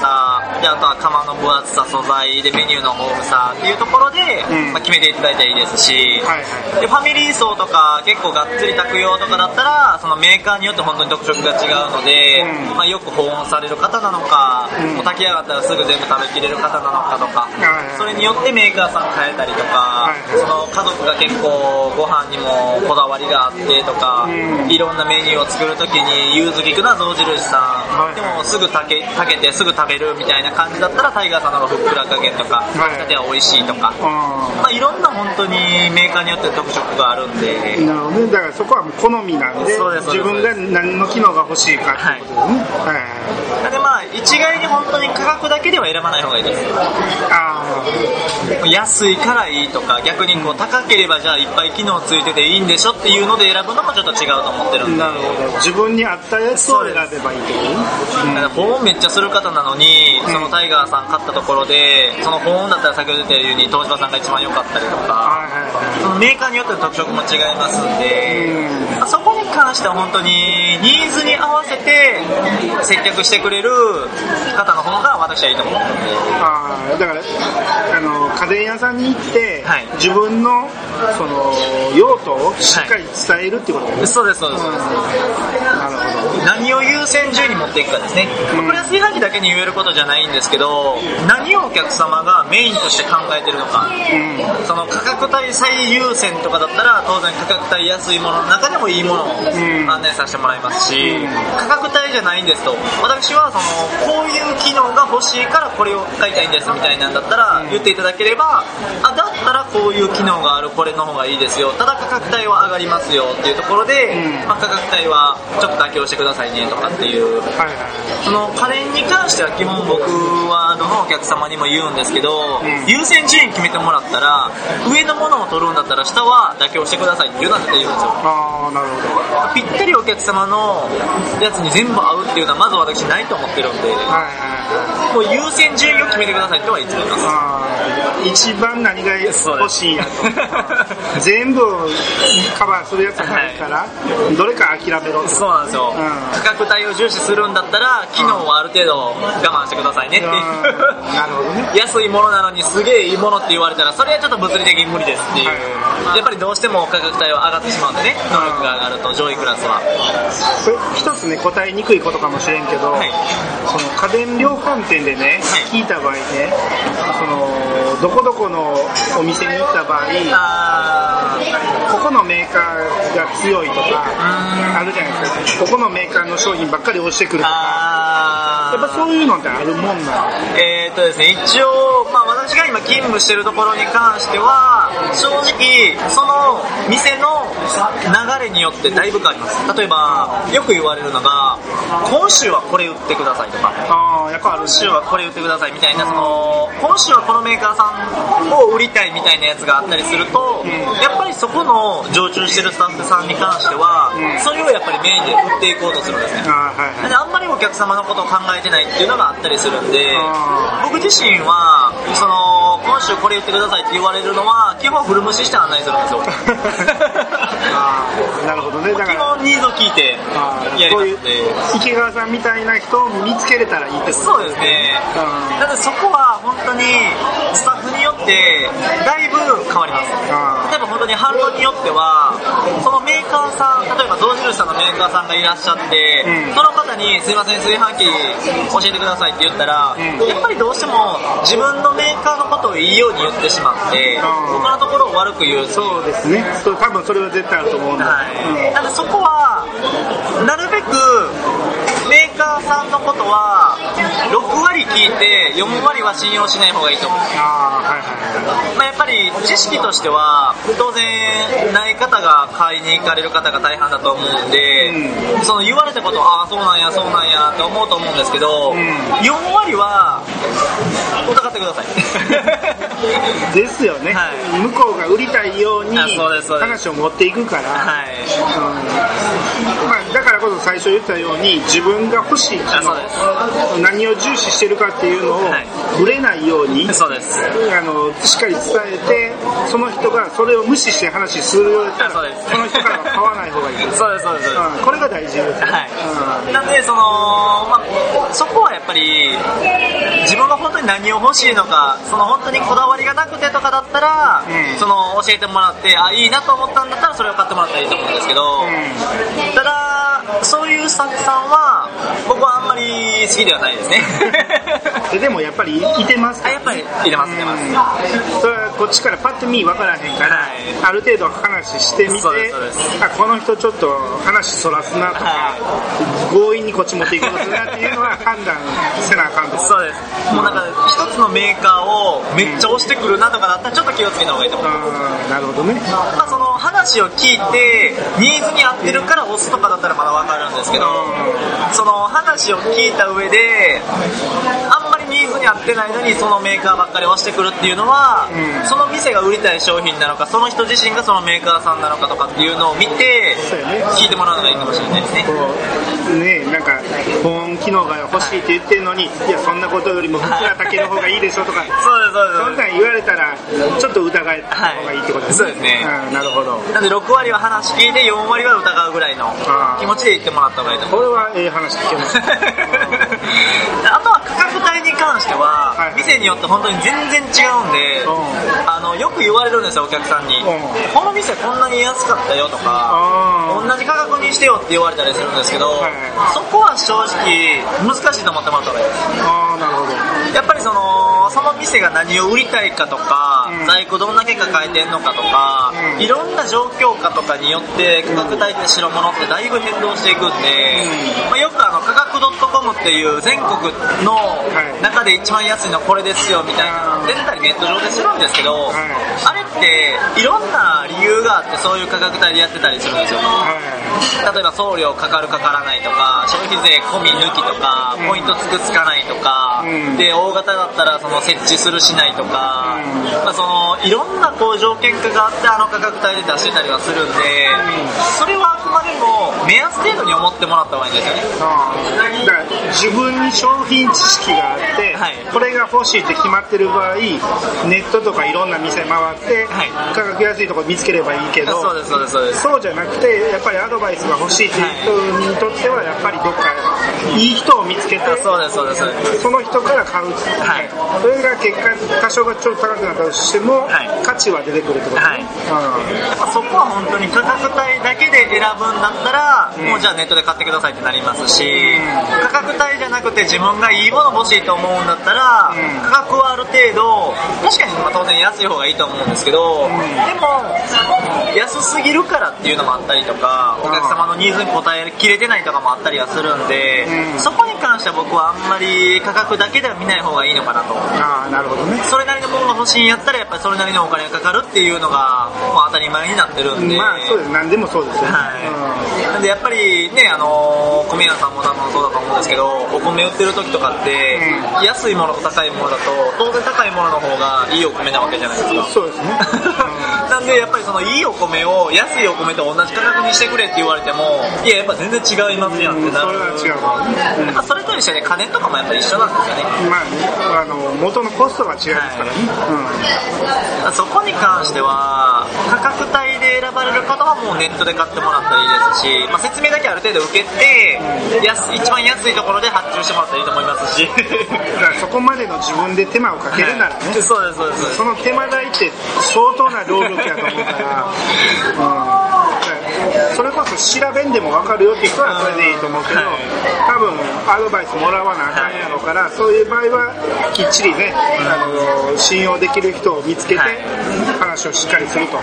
[SPEAKER 2] であとは釜の分厚さ素材でメニューの豊富さっていうところで、
[SPEAKER 1] うん。
[SPEAKER 2] まあ、決めていただいたらいいですし、
[SPEAKER 1] はいはい。
[SPEAKER 2] でファミリー層とか結構がっつり炊く用とかだったらそのメーカーによって本当に特色が違うので、
[SPEAKER 1] うん。
[SPEAKER 2] まあ、よく保温される方なのか、
[SPEAKER 1] うん。
[SPEAKER 2] もう炊き上がったらすぐ全部食べきれる方なのかとか、
[SPEAKER 1] はい
[SPEAKER 2] それによってメーカーさん変えたりとか、
[SPEAKER 1] はい。
[SPEAKER 2] その家族が結構ご飯にもこだわりがあってとか、
[SPEAKER 1] うん。
[SPEAKER 2] いろんなメニューを作るときに融通きくな象印さん、
[SPEAKER 1] はい。
[SPEAKER 2] でもすぐ炊け炊けてすぐ食べるみたいな感じだったらタイガーさんの方がふっくら加減とか
[SPEAKER 1] はい。
[SPEAKER 2] 炊きたては美味しいとか、
[SPEAKER 1] あ
[SPEAKER 2] まあ、いろんな本当にメーカーによって特色があるんで、
[SPEAKER 1] ーなるほどね。だからそこはもう好みなんで自分が何の機能が欲しいかっていうことですね。はい、はい。
[SPEAKER 2] でまあ一概に本当に価格だけでは選ばない方がいいです。
[SPEAKER 1] あ
[SPEAKER 2] 安いからいいとか逆にこう高ければじゃあいっぱい機能ついてていいんでしょっていうので選ぶのもちょっと違うと思ってるんで。
[SPEAKER 1] あなるほど。自分に合ったやつを選べばいいってこと
[SPEAKER 2] 保温めっちゃする方なのに、そのタイガーさん買ったところでその保温だったら先ほど言ったように東芝さんが一番良かったりとか。そのメーカーによっての特色も違いますんで、そこに関しては本当にニーズに合わせて接客してくれる方の方が私はいいと思ってるんで。
[SPEAKER 1] あーだからあの家電屋さんに行って、
[SPEAKER 2] はい。
[SPEAKER 1] 自分のその用途をしっかり伝えるってことね、
[SPEAKER 2] そうですそうです、そうです。
[SPEAKER 1] なるほど。
[SPEAKER 2] 何を優先順位に持っていくかですね、
[SPEAKER 1] うん。
[SPEAKER 2] これは炊飯器だけに言えることじゃないんですけど何をお客様がメインとして考えてるのか、
[SPEAKER 1] うん。
[SPEAKER 2] その価格帯最優先とかだったら当然価格帯安いものの中でもいいものを
[SPEAKER 1] ん
[SPEAKER 2] 案内させてもらいますし、
[SPEAKER 1] うん。
[SPEAKER 2] 価格帯じゃないんですと。私はそのこういう機機能が欲しいからこれを買いたいんですみたいなんだったら言っていただければ、あ、だったらこういう機能があるこれの方がいいですよ。ただ価格帯は上がりますよっていうところで、
[SPEAKER 1] うん。
[SPEAKER 2] まあ、価格帯はちょっと妥協してくださいねとかっていう、その家電に関しては基本僕はどのお客様にも言うんですけど、
[SPEAKER 1] ん。
[SPEAKER 2] 優先順位決めてもらったら、上のものを取るんだったら下は妥協してくださいっていうのは絶対言うんですよ。
[SPEAKER 1] ああなるほど
[SPEAKER 2] ぴったりお客様のやつに全部合うっていうのはまず私ないと思ってるんで、
[SPEAKER 1] はいはい
[SPEAKER 2] もう優先順位を決めてくださいってはいつも言います。
[SPEAKER 1] 一番何が欲しいんやと。<laughs> 全部カバーするやつがないから、どれか諦めろと。
[SPEAKER 2] そうなんですよ、
[SPEAKER 1] うん。
[SPEAKER 2] 価格帯を重視するんだったら機能はある程度我慢してくださいねっていう。
[SPEAKER 1] うんなるほどね。<laughs>
[SPEAKER 2] 安いものなのにすげえいいものって言われたらそれはちょっと物理的に無理ですっていう、
[SPEAKER 1] は
[SPEAKER 2] やっぱりどうしても価格帯は上がってしまうんでね。能力が上がると上位クラスは。
[SPEAKER 1] 一つね答えにくいことかもしれんけど、
[SPEAKER 2] はい。
[SPEAKER 1] その家電量販店でね、
[SPEAKER 2] はい
[SPEAKER 1] 聞いた場合ねそのどこどこのお店に行った場合
[SPEAKER 2] あ
[SPEAKER 1] ここのメーカーが強いとかあるじゃないですか。ここのメーカーの商品ばっかり押してくる
[SPEAKER 2] ー
[SPEAKER 1] とか。
[SPEAKER 2] あ
[SPEAKER 1] やっぱそういうのってあるもんなの
[SPEAKER 2] えーっとですね、一応、まあ私が今勤務してるところに関しては、正直、その店の流れによってだいぶ変わります。例えば、よく言われるのが、今週はこれ売ってくださいとか、
[SPEAKER 1] ああやっぱある
[SPEAKER 2] 今週はこれ売ってくださいみたいな、その、今週はこのメーカーさんを売りたいみたいなやつがあったりすると、やっぱりそこの常駐してるスタッフさんに関しては、
[SPEAKER 1] うん。
[SPEAKER 2] それをやっぱりメインで売っていこうとするんですね。
[SPEAKER 1] あーはいはい。
[SPEAKER 2] であんまりお客様のことを考えてないっていうのがあったりするんで
[SPEAKER 1] あ
[SPEAKER 2] 僕自身はその今週これ言ってくださいって言われるのは基本古無視して案内するんですよ。<laughs>
[SPEAKER 1] あーなるほどね。だか
[SPEAKER 2] 基
[SPEAKER 1] ら
[SPEAKER 2] 本ニーズを聞いてやり
[SPEAKER 1] そういう
[SPEAKER 2] ますんで
[SPEAKER 1] 池川さんみたいな人を見つけれたらいいってこと
[SPEAKER 2] そうですね。
[SPEAKER 1] うん。
[SPEAKER 2] なのでそこは本当にスタッフによってだいぶ変わります。
[SPEAKER 1] あ
[SPEAKER 2] 例えば本当に販路によってはそのメーカーさん例えば同印さんのメーカーさんがいらっしゃって、
[SPEAKER 1] うん。
[SPEAKER 2] その方に「すいません炊飯器教えてください」って言ったら、
[SPEAKER 1] ん。
[SPEAKER 2] やっぱりどうしても自分のメーカーのことをいいように言ってしまって、
[SPEAKER 1] ん。
[SPEAKER 2] 他のところを悪く言う
[SPEAKER 1] そうですね。そう多分それは絶対あると思うんだ、
[SPEAKER 2] はい、なのでそこはなるべくカーさんのことは6割聞いて4割は信用しない方がいいと思う。
[SPEAKER 1] ああはいはいはい。
[SPEAKER 2] まあ、やっぱり知識としては当然ない方が買いに行かれる方が大半だと思うんで、その言われたことああそうなんやそうなんやって思うと思うんですけど、
[SPEAKER 1] ん。
[SPEAKER 2] 4割は疑ってください。<laughs>
[SPEAKER 1] ですよね、
[SPEAKER 2] はい。
[SPEAKER 1] 向こうが売りたいように話を持っていくから、
[SPEAKER 2] はい。
[SPEAKER 1] うん。まあ、だからこそ最初言ったように自分が欲しい何を重視してるかっていうのを
[SPEAKER 2] はい。
[SPEAKER 1] ぶれないように、
[SPEAKER 2] そうです。
[SPEAKER 1] あのしっかり伝えてその人がそれを無視して話するようだったら
[SPEAKER 2] あそうです。
[SPEAKER 1] その人からは買わない方がいい。
[SPEAKER 2] そうですそうです。そう
[SPEAKER 1] ん、これが大事です。よ、
[SPEAKER 2] はい、なんでその、まあ、そこはやっぱり自分が本当に何を欲しいのかその本当にこだわりがなくてとかだったら、
[SPEAKER 1] うん。
[SPEAKER 2] その教えてもらってあいいなと思ったんだったらそれを買ってもらったらいいと思うんですけど、ただそういうスタッフさんは僕はまり好きではないですね。<laughs>
[SPEAKER 1] ででもやっぱりいてます
[SPEAKER 2] あやっぱり入れます入れます、
[SPEAKER 1] うん。それはこっちからパッと見分からへんから、
[SPEAKER 2] はい。
[SPEAKER 1] ある程度話してみてあこの人ちょっと話そらすなとか、
[SPEAKER 2] は
[SPEAKER 1] 強引にこっち持っていこうとするなっていうのは判断せなあかんと
[SPEAKER 2] そうです。もうなんか一つのメーカーをめっちゃ押してくるなとかだったらちょっと気をつけた方がいいと思う。
[SPEAKER 1] なるほどね。
[SPEAKER 2] まあ、その話を聞いてニーズに合ってるから押すとかだったらまだ分かるんですけどその話を聞いた上であんに合ってないのにそのメーカーばっかり押してくるっていうのは、
[SPEAKER 1] うん。
[SPEAKER 2] その店が売りたい商品なのかその人自身がそのメーカーさんなのかとかっていうのを見て聞いてもらうのがいいかもしれないですね。
[SPEAKER 1] こうねなんか保温機能が欲しいって言ってるのにいやそんなことよりもふくら竹の方がいいでしょとか
[SPEAKER 2] そうですそう。です
[SPEAKER 1] そんなん言われたらちょっと疑えた方がいいってことですね、
[SPEAKER 2] はい。そうですね。
[SPEAKER 1] うんなるほど。
[SPEAKER 2] なんで6割は話聞いて4割は疑うぐらいの気持ちで言ってもらった方がいいと思う。
[SPEAKER 1] これはええ話聞けます <laughs>
[SPEAKER 2] あとは価格帯に関しては、
[SPEAKER 1] はい
[SPEAKER 2] 店によって本当に全然違うんで、
[SPEAKER 1] う
[SPEAKER 2] あのよく言われるんですよお客さんに、
[SPEAKER 1] ん。
[SPEAKER 2] この店こんなに安かったよとか
[SPEAKER 1] あ
[SPEAKER 2] 同じ価格にしてよって言われたりするんですけど、
[SPEAKER 1] はい
[SPEAKER 2] そこは正直難しいと思ってもらった方がいいです
[SPEAKER 1] ああなるほど。
[SPEAKER 2] やっぱりそののその店が何を売りたいかとか、
[SPEAKER 1] うん。
[SPEAKER 2] 在庫どんだけ抱えてんのかとか、
[SPEAKER 1] うん。
[SPEAKER 2] いろんな状況下とかによって価格帯って白物ってだいぶ変動していくんで、まあ、よくあの価格 .com っていう全国の
[SPEAKER 1] はい。
[SPEAKER 2] 中で一番安いのこれですよみたいなの出てたりネット上でするんですけど、
[SPEAKER 1] はい。
[SPEAKER 2] あれっていろんな理由があってそういう価格帯でやってたりするんですよ。
[SPEAKER 1] は
[SPEAKER 2] 例えば送料かかるかからないとか消費税込み抜きとか
[SPEAKER 1] うん。
[SPEAKER 2] ポイントつくつかないとか、
[SPEAKER 1] うん。
[SPEAKER 2] で大型だったらその設置するしないとか、
[SPEAKER 1] うん。
[SPEAKER 2] まあ、そのいろんなこう条件下があってあの価格帯で出してたりはするんで、それはまでも目安程度に思ってもらった方がいいんですよね。
[SPEAKER 1] だから自分に商品知識があって、
[SPEAKER 2] はい。
[SPEAKER 1] これが欲しいって決まってる場合ネットとかいろんな店回って、
[SPEAKER 2] はい。
[SPEAKER 1] 価格安いとこ見つければいいけど
[SPEAKER 2] そうですそうですそうです。
[SPEAKER 1] そうじゃなくてやっぱりアドバイスが欲しいっていう人にとってはやっぱりどっかいい人を見つけて
[SPEAKER 2] そうですそうですそうです。
[SPEAKER 1] その人から買う、
[SPEAKER 2] はい。
[SPEAKER 1] それが結果多少がちょっと高くなったとしても、
[SPEAKER 2] はい。
[SPEAKER 1] 価値は出てくるってこと
[SPEAKER 2] はい。
[SPEAKER 1] ね、
[SPEAKER 2] やっぱそこは本当に価格帯だけで選ぶんだったら、もうじゃあネットで買ってくださいってなりますし、価格帯じゃなくて自分がいいもの欲しいと思うんだったら、
[SPEAKER 1] うん。
[SPEAKER 2] 価格はある程度、確かにまあ当然安い方がいいと思うんですけど、でも、安すぎるからっていうのもあったりとか、お客様のニーズに応えきれてないとかもあったりはするんで、
[SPEAKER 1] うん。
[SPEAKER 2] そこに関しては僕はあんまり価格だけでは見ない方がいいのかなと。
[SPEAKER 1] ああなるほどね。
[SPEAKER 2] それなりのものが欲しいんやったらやっぱりそれなりのお金がかかるっていうのがもう当たり前になってるんで、
[SPEAKER 1] まあそうです。何でもそうですよね、
[SPEAKER 2] はい、なんでやっぱりね、あのー米屋さんも多分そうだと思うんですけどお米売ってる時とかって、安いものと高いものだと当然高いものの方がいいお米なわけじゃないですか。
[SPEAKER 1] うんそうですね、<laughs>
[SPEAKER 2] なんでやっぱりそのいいお米を安いお米と同じ価格にしてくれって言われてもいややっぱ全然違いますやんってなる、
[SPEAKER 1] それは違う。わ
[SPEAKER 2] やっぱそれと一緒で家電とかもやっぱり一緒なんですよね。
[SPEAKER 1] まあね、あの元のコストが違いますからね、
[SPEAKER 2] そこに関しては価格帯で選ばれる方はもうネットで買ってもらったらいいですし、まあ、説明だけある程度受けて安一番安いところで発注してもらったらいいと思いますし。
[SPEAKER 1] うん、だからそこまでの自分で手間をかけるならね、<laughs>
[SPEAKER 2] そうですそうですそうです。
[SPEAKER 1] その手間代って相当な労力やと思うから、<laughs> うん、それこそ調べんでも分かるよっていう人はそれでいいと思うけど、
[SPEAKER 2] はい。
[SPEAKER 1] 多分アドバイスもらわなあかんやろから、そういう場合はきっちりね、あの信用できる人を見つけて
[SPEAKER 2] はい。
[SPEAKER 1] 話をしっかりすると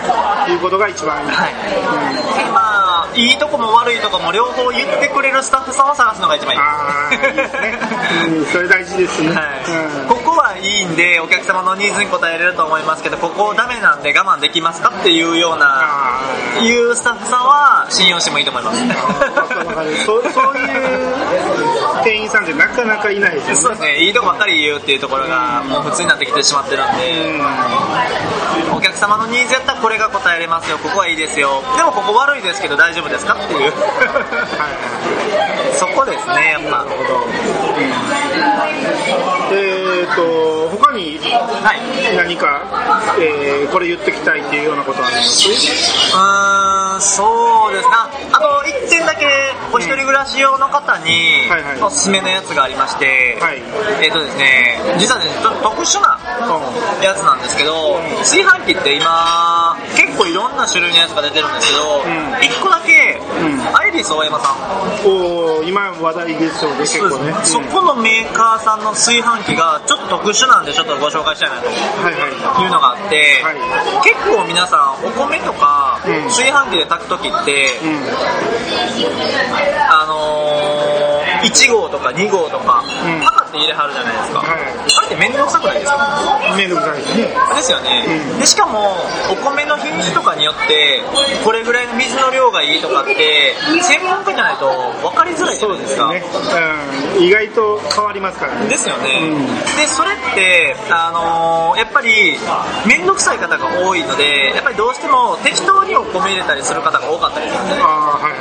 [SPEAKER 1] いうことが一番いい。
[SPEAKER 2] はい。まあいいとこも悪いとこも両方言ってくれるスタッフさんを探すのが一番いい
[SPEAKER 1] ああ、いいですね。うん、それ大事ですね。
[SPEAKER 2] はい。
[SPEAKER 1] うん。
[SPEAKER 2] ここはいいんでお客様のニーズに応えれると思いますけどここダメなんで我慢できますかっていうような
[SPEAKER 1] あ
[SPEAKER 2] いうスタッフさんは信用してもいいと思います。
[SPEAKER 1] そうそういう店員さんってなかなかいないですよね。
[SPEAKER 2] そうですね、いいとこばっかり言うっていうところがもう普通になってきてしまってるんで、お客様のニーズやったらこれが答えれますよ、ここはいいですよ、でもここ悪いですけど大丈夫ですかっていう、そこですね、やっぱ。
[SPEAKER 1] えーと他に
[SPEAKER 2] はい。
[SPEAKER 1] 何か、えーこれ言ってきたいっていうようなことはあります？
[SPEAKER 2] うーん、そうです。ね。ああと、一点だけ、お一人暮らし用の方に
[SPEAKER 1] はいはい、
[SPEAKER 2] おすすめのやつがありまして、
[SPEAKER 1] はい。
[SPEAKER 2] えっ、とですね、実はですね、ちょっと特殊なやつなんですけど、炊飯器って今、結構いろんな種類のやつが出てるんですけど、
[SPEAKER 1] ん。
[SPEAKER 2] 一個だけ、
[SPEAKER 1] ん。
[SPEAKER 2] アイリス大山さん、
[SPEAKER 1] おー今話題ですよね結構ね。
[SPEAKER 2] そこのメーカーさんの炊飯器がちょっと特殊なんでちょっとご紹介したいなと
[SPEAKER 1] はいはい。
[SPEAKER 2] いうのがあって、
[SPEAKER 1] はい。
[SPEAKER 2] 結構皆さんお米とか
[SPEAKER 1] うん。
[SPEAKER 2] 炊飯器で炊く時って、
[SPEAKER 1] うん。
[SPEAKER 2] あのー、1号とか2号とか、
[SPEAKER 1] うん。
[SPEAKER 2] 測って入れはるじゃないですか、
[SPEAKER 1] はい。
[SPEAKER 2] あれって面倒くさくないですか？
[SPEAKER 1] めんどくさいですね。
[SPEAKER 2] ですよね、
[SPEAKER 1] うん。
[SPEAKER 2] でしかもお米の品種とかによってこれぐらいの水の量がいいとかって専門家じゃないと分かりづらいじゃないですか。
[SPEAKER 1] ね、うん、意外と変わりますからね。
[SPEAKER 2] ですよね、
[SPEAKER 1] うん。
[SPEAKER 2] でそれって、あのーやっぱり面倒くさい方が多いのでやっぱりどうしても適当にお米入れたりする方が多かったりするんで。すね
[SPEAKER 1] はい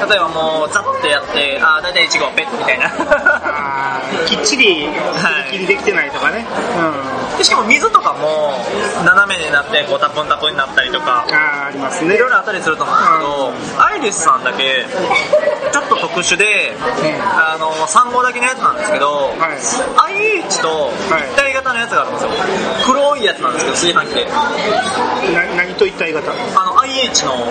[SPEAKER 1] はい。
[SPEAKER 2] 例えばもうザッてやってああ大体1号ペットみたいな <laughs>
[SPEAKER 1] っちり切りできてないとかね、うん。
[SPEAKER 2] でしかも水とかも斜めになってこうタプンタプンになったりとか
[SPEAKER 1] うん、ああありますね。
[SPEAKER 2] いろいろあったりすると思うんですけど、アイリスさんだけちょっと特殊で、あの3号だけのやつなんですけど、
[SPEAKER 1] はい。
[SPEAKER 2] IH と一体型のやつがあるんですよ。黒いやつなんですけど炊飯器で。
[SPEAKER 1] な何と一体型？
[SPEAKER 2] あの IH の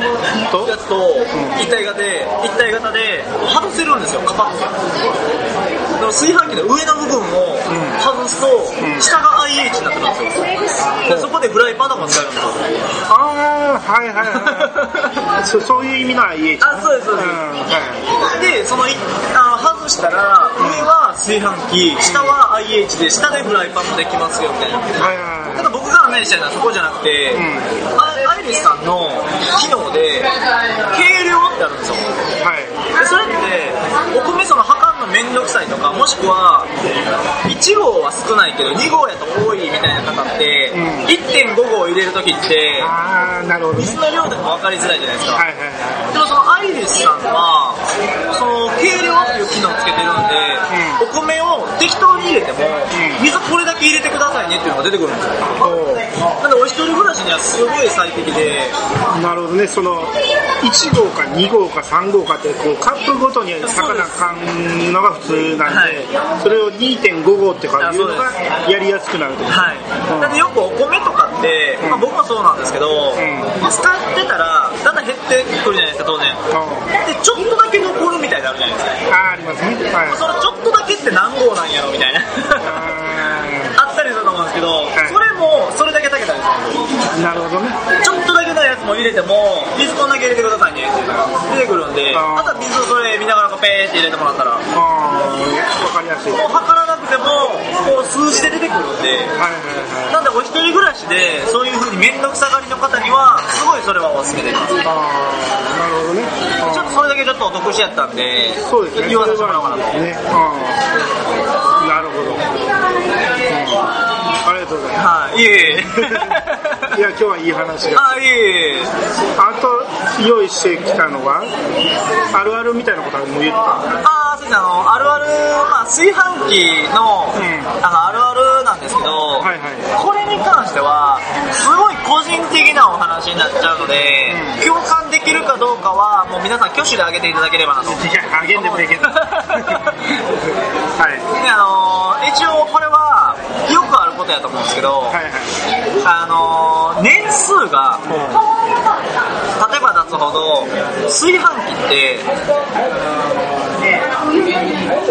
[SPEAKER 1] と？
[SPEAKER 2] やつと一体型で一体型で外せるんですよカパッと。炊飯器で上の部分を外ンスと下が IH になってるんですよ、でそこでフライパンとかも使えるんですよ
[SPEAKER 1] ああはいはいはい。<laughs> そそういう意味の IH
[SPEAKER 2] あそうですそうです、
[SPEAKER 1] んはい
[SPEAKER 2] でそのいあの外したら上は炊飯器下は IH で下でフライパンもできますよみたいな
[SPEAKER 1] はいはい。
[SPEAKER 2] ただ僕が案内したいのはそこじゃなくて、あアイリスさんの機能で計量ってあるんですよ
[SPEAKER 1] はい
[SPEAKER 2] でそれってお米その測るの面倒くさいとかもしくは1合は少ないけど2合やと多いみたいな方って、
[SPEAKER 1] うん。
[SPEAKER 2] 1.5合入れる時って
[SPEAKER 1] ああなるほどね。
[SPEAKER 2] 水の量でも分かりづらいじゃないですか、
[SPEAKER 1] はいはいはい
[SPEAKER 2] でもそのアイリスさんはその計量っていう機能をつけてるんで、お米を適当に入れても、水これだけ入れてくださいねっていうのが出てくるんですよ。
[SPEAKER 1] お
[SPEAKER 2] なんでお一人暮らしにはすごい最適で
[SPEAKER 1] ーなるほどね。その1号か2号か3号かってこうカップごとに炊かなあかんのが普通なんで、それを2.5号ってかいうのがやりやすくなると
[SPEAKER 2] はい、
[SPEAKER 1] うん。
[SPEAKER 2] なんでよくお米とかって、まあ、僕もそうなんですけど、使ってたらだんだん減ってくるじゃないですか当然。でちょっとだけ残るみたいになるじゃないですか。
[SPEAKER 1] ああありますね。はい。
[SPEAKER 2] そのちょっとだけって何号なんやろみたいな。
[SPEAKER 1] あ <laughs>
[SPEAKER 2] あったりすると思うんですけど、
[SPEAKER 1] い。
[SPEAKER 2] それもそれだけ炊けたりするんですよ。
[SPEAKER 1] ーなるほどね。
[SPEAKER 2] ちょっやつも入れても水こんだけ入れてくださいねっていうのが出てくるんで
[SPEAKER 1] あ
[SPEAKER 2] とは水をそれ見ながらペーって入れてもらったらも
[SPEAKER 1] ああわかりやすい。はいう
[SPEAKER 2] 測らなくてもこう数字で出てくるんで
[SPEAKER 1] はいは
[SPEAKER 2] なんでお一人暮らしでそういう風に面倒くさがりの方にはすごいそれはおすすめですちょ
[SPEAKER 1] いああなるほどね。あー
[SPEAKER 2] っとそれだけちょっとお得しやったんで
[SPEAKER 1] そうですね。
[SPEAKER 2] 言わせてもらおうかなと。
[SPEAKER 1] ねああなるほど、うん、ありがとうございま
[SPEAKER 2] はい。いえいえ。
[SPEAKER 1] す <laughs> いや今日はいい話が。
[SPEAKER 2] あいえいえ
[SPEAKER 1] あと用意してきたのはあるあるみたいなことも言った？
[SPEAKER 2] あーそうですね。あのあるある、まあ、炊飯器の,、
[SPEAKER 1] うん。
[SPEAKER 2] あのあるあるなんですけど、
[SPEAKER 1] はいはい。
[SPEAKER 2] これに関してはすごい個人的なお話になっちゃうので、
[SPEAKER 1] うん。
[SPEAKER 2] 共感できるかどうかはもう皆さん挙手で挙げていただければなと。
[SPEAKER 1] いやあげんでもいいけどはい。
[SPEAKER 2] であのー一応これはよくあることやと思うんですけど、
[SPEAKER 1] はいはい。
[SPEAKER 2] あのー年数が例えば経つほど炊飯器って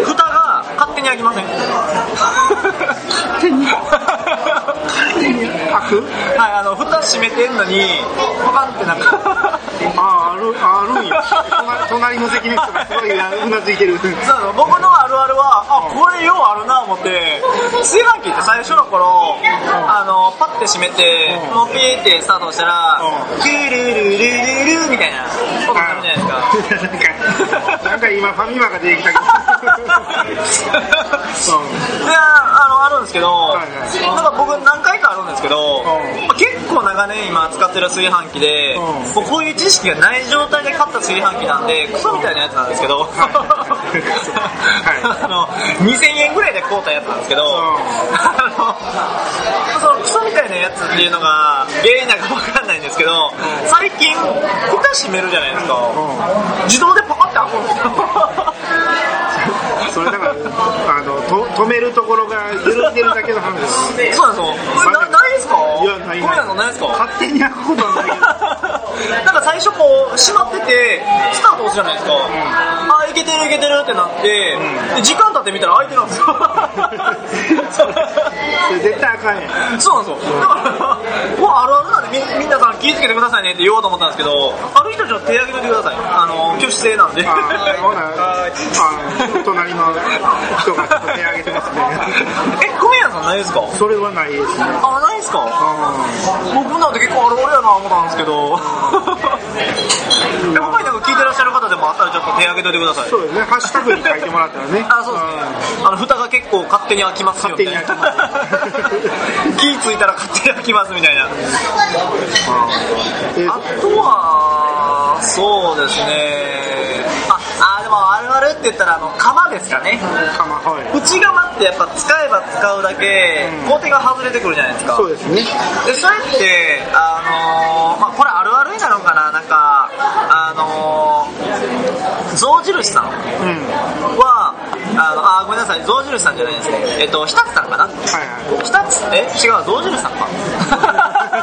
[SPEAKER 2] 蓋が勝手に開きません？<laughs> 勝手に
[SPEAKER 1] 開く
[SPEAKER 2] はいあの蓋閉めてんのにパカンってなんか。
[SPEAKER 1] あああるあるんや。隣隣の席の人がすごいうなずいてる。
[SPEAKER 2] そう僕のあるあるはあこれようあるな思って炊飯器って最初の頃あのパッて閉めて
[SPEAKER 1] うん。
[SPEAKER 2] もうピーってスタートしたら
[SPEAKER 1] うん。
[SPEAKER 2] ルルルルルみたいな。ことになるじゃないです <laughs> か。
[SPEAKER 1] なんか今ファミマが出てきたけど
[SPEAKER 2] いやあのあるんですけど、
[SPEAKER 1] はいはい。
[SPEAKER 2] なんか僕何回かあるんですけど、
[SPEAKER 1] うん
[SPEAKER 2] まあ結構長年今使ってる炊飯器で、
[SPEAKER 1] うん。
[SPEAKER 2] もうこういう知識がない状態で買った炊飯器なんでクソみたいなやつなんですけど、<laughs> あの2000円ぐらいで買うたやつなんですけど、
[SPEAKER 1] ん。
[SPEAKER 2] あのそのクソみたいなやつっていうのが原因なんかわかですけど、最近蓋閉めるじゃないですか、自動でパカって開くんですよ。
[SPEAKER 1] それだからあのと止めるところが緩んでるだけの話です。
[SPEAKER 2] そうなんですよ。なないですか？
[SPEAKER 1] いやない
[SPEAKER 2] なのないですか？
[SPEAKER 1] 勝手に開くことはない。け <laughs> ど
[SPEAKER 2] なんか最初こう閉まっててスタート押すじゃないですか、あいけてるいけてるってなって、で時間経ってみたら開いてるんですよ
[SPEAKER 1] 絶対あかんやん。
[SPEAKER 2] そうなんですよ。だからもうあるあるなんでみ皆さん気をつけてくださいねって言おうと思ったんですけどある人たちは手挙げといてください。あの挙手制なんで。
[SPEAKER 1] あーほなあ隣の人が手挙げてますね。
[SPEAKER 2] え小宮さんないですか？
[SPEAKER 1] それはないですね。
[SPEAKER 2] あないですか？
[SPEAKER 1] あ
[SPEAKER 2] 僕なんて結構あるあるやな思ったんですけどで他になんか聞いてらっしゃる方でもあったらちょっと手挙げといてください
[SPEAKER 1] ーそうですねハッシュタグに書いてもらったらね <laughs>
[SPEAKER 2] あ、そうですね。あの、蓋が結構勝手に開きますよみたいな。
[SPEAKER 1] 勝 <laughs>
[SPEAKER 2] 気ついたら勝手に開きますみたいな。あとは、そうですね。って言ったら、あの、釜ですかね。
[SPEAKER 1] 釜はい。
[SPEAKER 2] 内釜ってやっぱ使えば使うだけ、工程が外れてくるじゃないですか。
[SPEAKER 1] そうですね。
[SPEAKER 2] で、それって、あのーまあ、これあるあるになるのかな。なんか、あのー象印さん
[SPEAKER 1] うん。
[SPEAKER 2] は、あの、あ、ごめんなさい、象印さんじゃないですね。えっと、日立さんかな。
[SPEAKER 1] はいはい。
[SPEAKER 2] 日立？え？違う、象印さんか。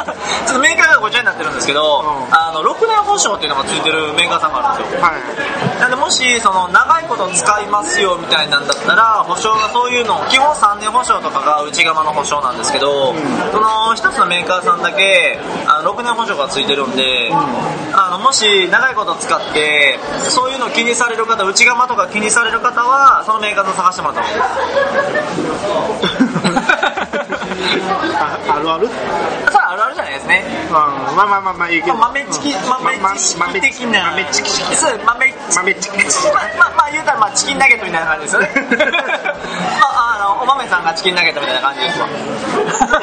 [SPEAKER 2] ちょっとメーカーがごちゃになってるんですけど、
[SPEAKER 1] うん。
[SPEAKER 2] あの6年保証っていうのがついてるメーカーさんがあるんですよ。
[SPEAKER 1] はい。
[SPEAKER 2] なんでもしその長いこと使いますよみたいなんだったら保証がそういうの基本3年保証とかが内側の保証なんですけど、その一つのメーカーさんだけあの6年保証がついてるんで、あのもし長いこと使ってそういうの気にされる方内側とか気にされる方はそのメーカーさん探してもらった方がいいです <laughs>
[SPEAKER 1] ああるある？
[SPEAKER 2] それあるあるじゃないですね。
[SPEAKER 1] うんまあまあまあまあいいけど。
[SPEAKER 2] 豆チキ
[SPEAKER 1] うん
[SPEAKER 2] 豆知識的な。
[SPEAKER 1] 豆チキ
[SPEAKER 2] そう豆
[SPEAKER 1] 豆チキ
[SPEAKER 2] まあまあまあ言うたらまあチキンナゲットみたいな感じですよね。<laughs> ああのお豆さんがチキンナゲットみたいな感じですわ。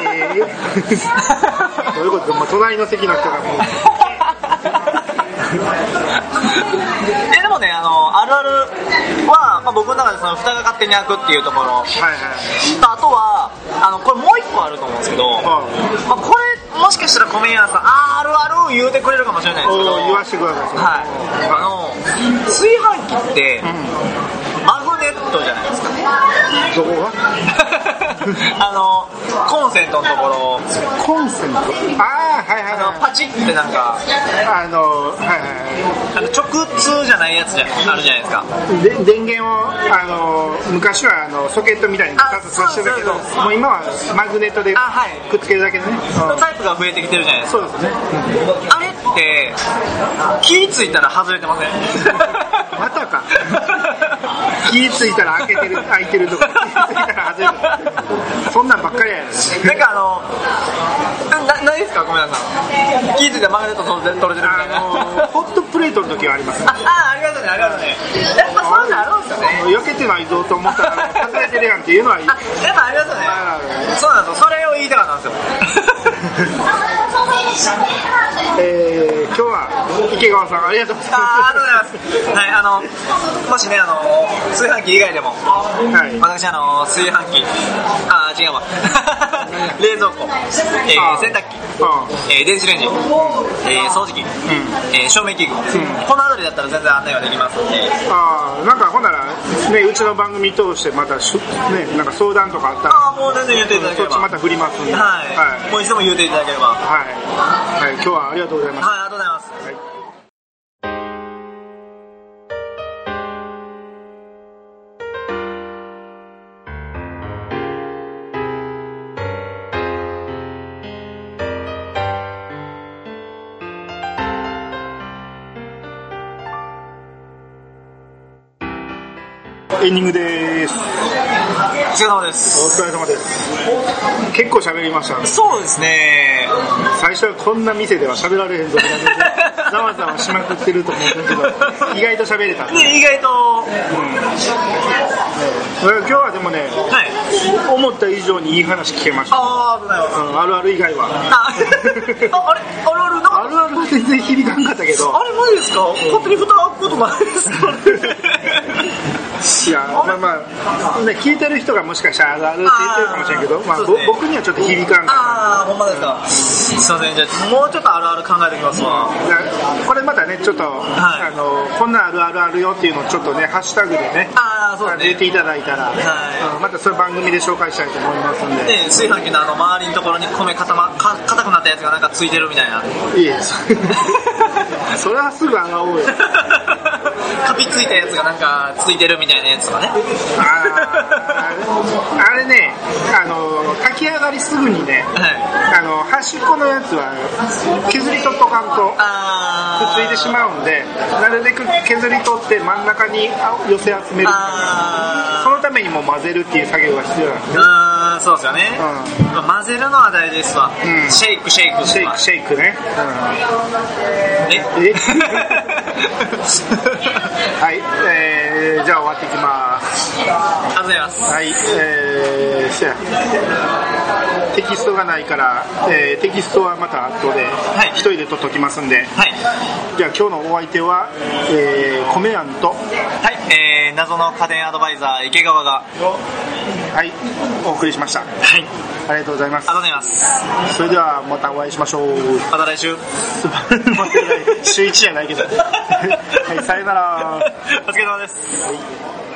[SPEAKER 1] えー、<laughs> どういうこと？<laughs> まあ隣の席の人がもう
[SPEAKER 2] えでもねあのあるあるは、まあ、僕の中でその蓋が勝手に開くっていうところ。
[SPEAKER 1] はいはい
[SPEAKER 2] とあとはあのこれもう一個あると思うんですけど、
[SPEAKER 1] う
[SPEAKER 2] まあ、これもしかしたら米屋さんあーあるある言うてくれるかもしれないですけど
[SPEAKER 1] 言わしてください。
[SPEAKER 2] はい。あの炊飯器って、マグネットじゃないですか。
[SPEAKER 1] どこが？<laughs>
[SPEAKER 2] あのコンセントのところ。
[SPEAKER 1] コンセント？ああはいはいは
[SPEAKER 2] パチってなんか。
[SPEAKER 1] いあのはいはい
[SPEAKER 2] あの直通じゃないやつじゃあるじゃないですか。
[SPEAKER 1] で電源をあの昔はあのソケットみたいに2つ刺してたけどもう今はマグネットでくっつけるだけでね、うん。
[SPEAKER 2] タイプが増えてきてるじゃないですか。
[SPEAKER 1] そうですね。
[SPEAKER 2] あれって気ついたら外れてません？<laughs>
[SPEAKER 1] またか <laughs> 気ついたら開けてる開いてるとか。気ついたら外れるそんなんばっかりやね
[SPEAKER 2] なんかあのな何ですかごめんなさい。気ついたらマグネット取れてるみたいな。
[SPEAKER 1] あのホットプレートの時はあります。
[SPEAKER 2] ああありがとうねありがとうね。やっぱそういうのあるんですよね
[SPEAKER 1] 避けてないぞと思ったら外れてるやんっていうのは
[SPEAKER 2] あやっぱありがとうね。
[SPEAKER 1] ある
[SPEAKER 2] そうなんですよ。それを言いたかったんですよ。<laughs>
[SPEAKER 1] えー、今日は池川さんありがとうござい
[SPEAKER 2] あ
[SPEAKER 1] ま
[SPEAKER 2] ありがとうございます。はい、あの、もしね、あの、炊飯器以外でも、
[SPEAKER 1] すはい。
[SPEAKER 2] 私、あの、炊飯器、あー、違うわ。<laughs> 冷蔵庫、えー、洗濯機、えー、電子レンジ、えー、掃除機、えー、照明器具、このあたりだったら全然案内はできますので、
[SPEAKER 1] ああなんかほんならねうちの番組通してまたしゅねなんか相談とかあったら
[SPEAKER 2] ああ、もう全然言っていただければ。
[SPEAKER 1] そっちまた振りますんで。
[SPEAKER 2] はい、
[SPEAKER 1] はい。
[SPEAKER 2] もういつでも言っていただければ。はい、
[SPEAKER 1] はい、はい、今日はありがとうございます、
[SPEAKER 2] ありがとうございます。
[SPEAKER 1] はいエンディングです。
[SPEAKER 2] お疲れ様です。
[SPEAKER 1] お疲れ様です。結構喋りましたね。
[SPEAKER 2] そうですね。
[SPEAKER 1] 最初はこんな店では喋られへんぞみたいな <laughs> ざわざわしまくってると思うんだけど、意外と喋れた。うん
[SPEAKER 2] で、意外と、
[SPEAKER 1] 今日はでもね、
[SPEAKER 2] はい。
[SPEAKER 1] 思った以上にいい話聞けました。
[SPEAKER 2] あー、あう
[SPEAKER 1] んあるある以外は。
[SPEAKER 2] あ、ああれ？あるあるな？んか
[SPEAKER 1] あるあるは全然響かんかったけど、
[SPEAKER 2] あれマジですか？勝手に蓋開くことないですか？<laughs>
[SPEAKER 1] いや、まあまあ、ね、聞いてる人がもしかしたらあるあるって言ってるかもしれんけど、まあ、
[SPEAKER 2] ね
[SPEAKER 1] 僕にはちょっと響かん
[SPEAKER 2] ああ、ほんまですか。すいません、じゃあ、もうちょっとあるある考えてきますわ。
[SPEAKER 1] た。だからこれまたね、ちょっと、あの、こんなあるあるあるよっていうのをちょっとね、ハッシュタグでね、
[SPEAKER 2] ああ、そうですね。
[SPEAKER 1] 言っていただいたら、
[SPEAKER 2] は
[SPEAKER 1] うんまたそういう番組で紹介したいと思いますんで。
[SPEAKER 2] で、炊飯器のあの周りのところに米固ま、か硬くなったやつがなんかついてるみたいな。
[SPEAKER 1] いいです。<laughs> それはすぐ洗おうよ。<laughs>
[SPEAKER 2] カピついたやつがなんかついてるみたいなやつとかね。
[SPEAKER 1] あーあれね、あの、炊き上がりすぐにね、
[SPEAKER 2] はい。
[SPEAKER 1] あの、端っこのやつは削り取っとかんとくっ
[SPEAKER 2] あ
[SPEAKER 1] ついてしまうんで、なるべく削り取って真ん中にあ寄せ集める。
[SPEAKER 2] あ
[SPEAKER 1] そのためにも混ぜるっていう作業が必要なんですね。
[SPEAKER 2] そうですよね。まあ混ぜるのは大事ですわ。
[SPEAKER 1] うん
[SPEAKER 2] シェイク、シェイク。
[SPEAKER 1] シェイク、シェイクね。
[SPEAKER 2] え
[SPEAKER 1] うん、え？<laughs> はい、えー、じゃあ終わっていきます。
[SPEAKER 2] ありがとうございます。
[SPEAKER 1] はい、えー、せやテキストがないから、えーテキストはまた後で
[SPEAKER 2] はい
[SPEAKER 1] 一人でとっときますんで、
[SPEAKER 2] はい。
[SPEAKER 1] じゃあ今日のお相手は、えー、米庵と、
[SPEAKER 2] はい、えー、謎の家電アドバイザー、池川が。
[SPEAKER 1] はい、お送りしました。
[SPEAKER 2] はい。
[SPEAKER 1] ありがとうございます
[SPEAKER 2] ありがとう。ございます。
[SPEAKER 1] それではまたお会いしましょう。
[SPEAKER 2] また来週。<laughs>
[SPEAKER 1] 週一じゃないけど。<laughs> はい、さよなら。
[SPEAKER 2] お疲れ様です。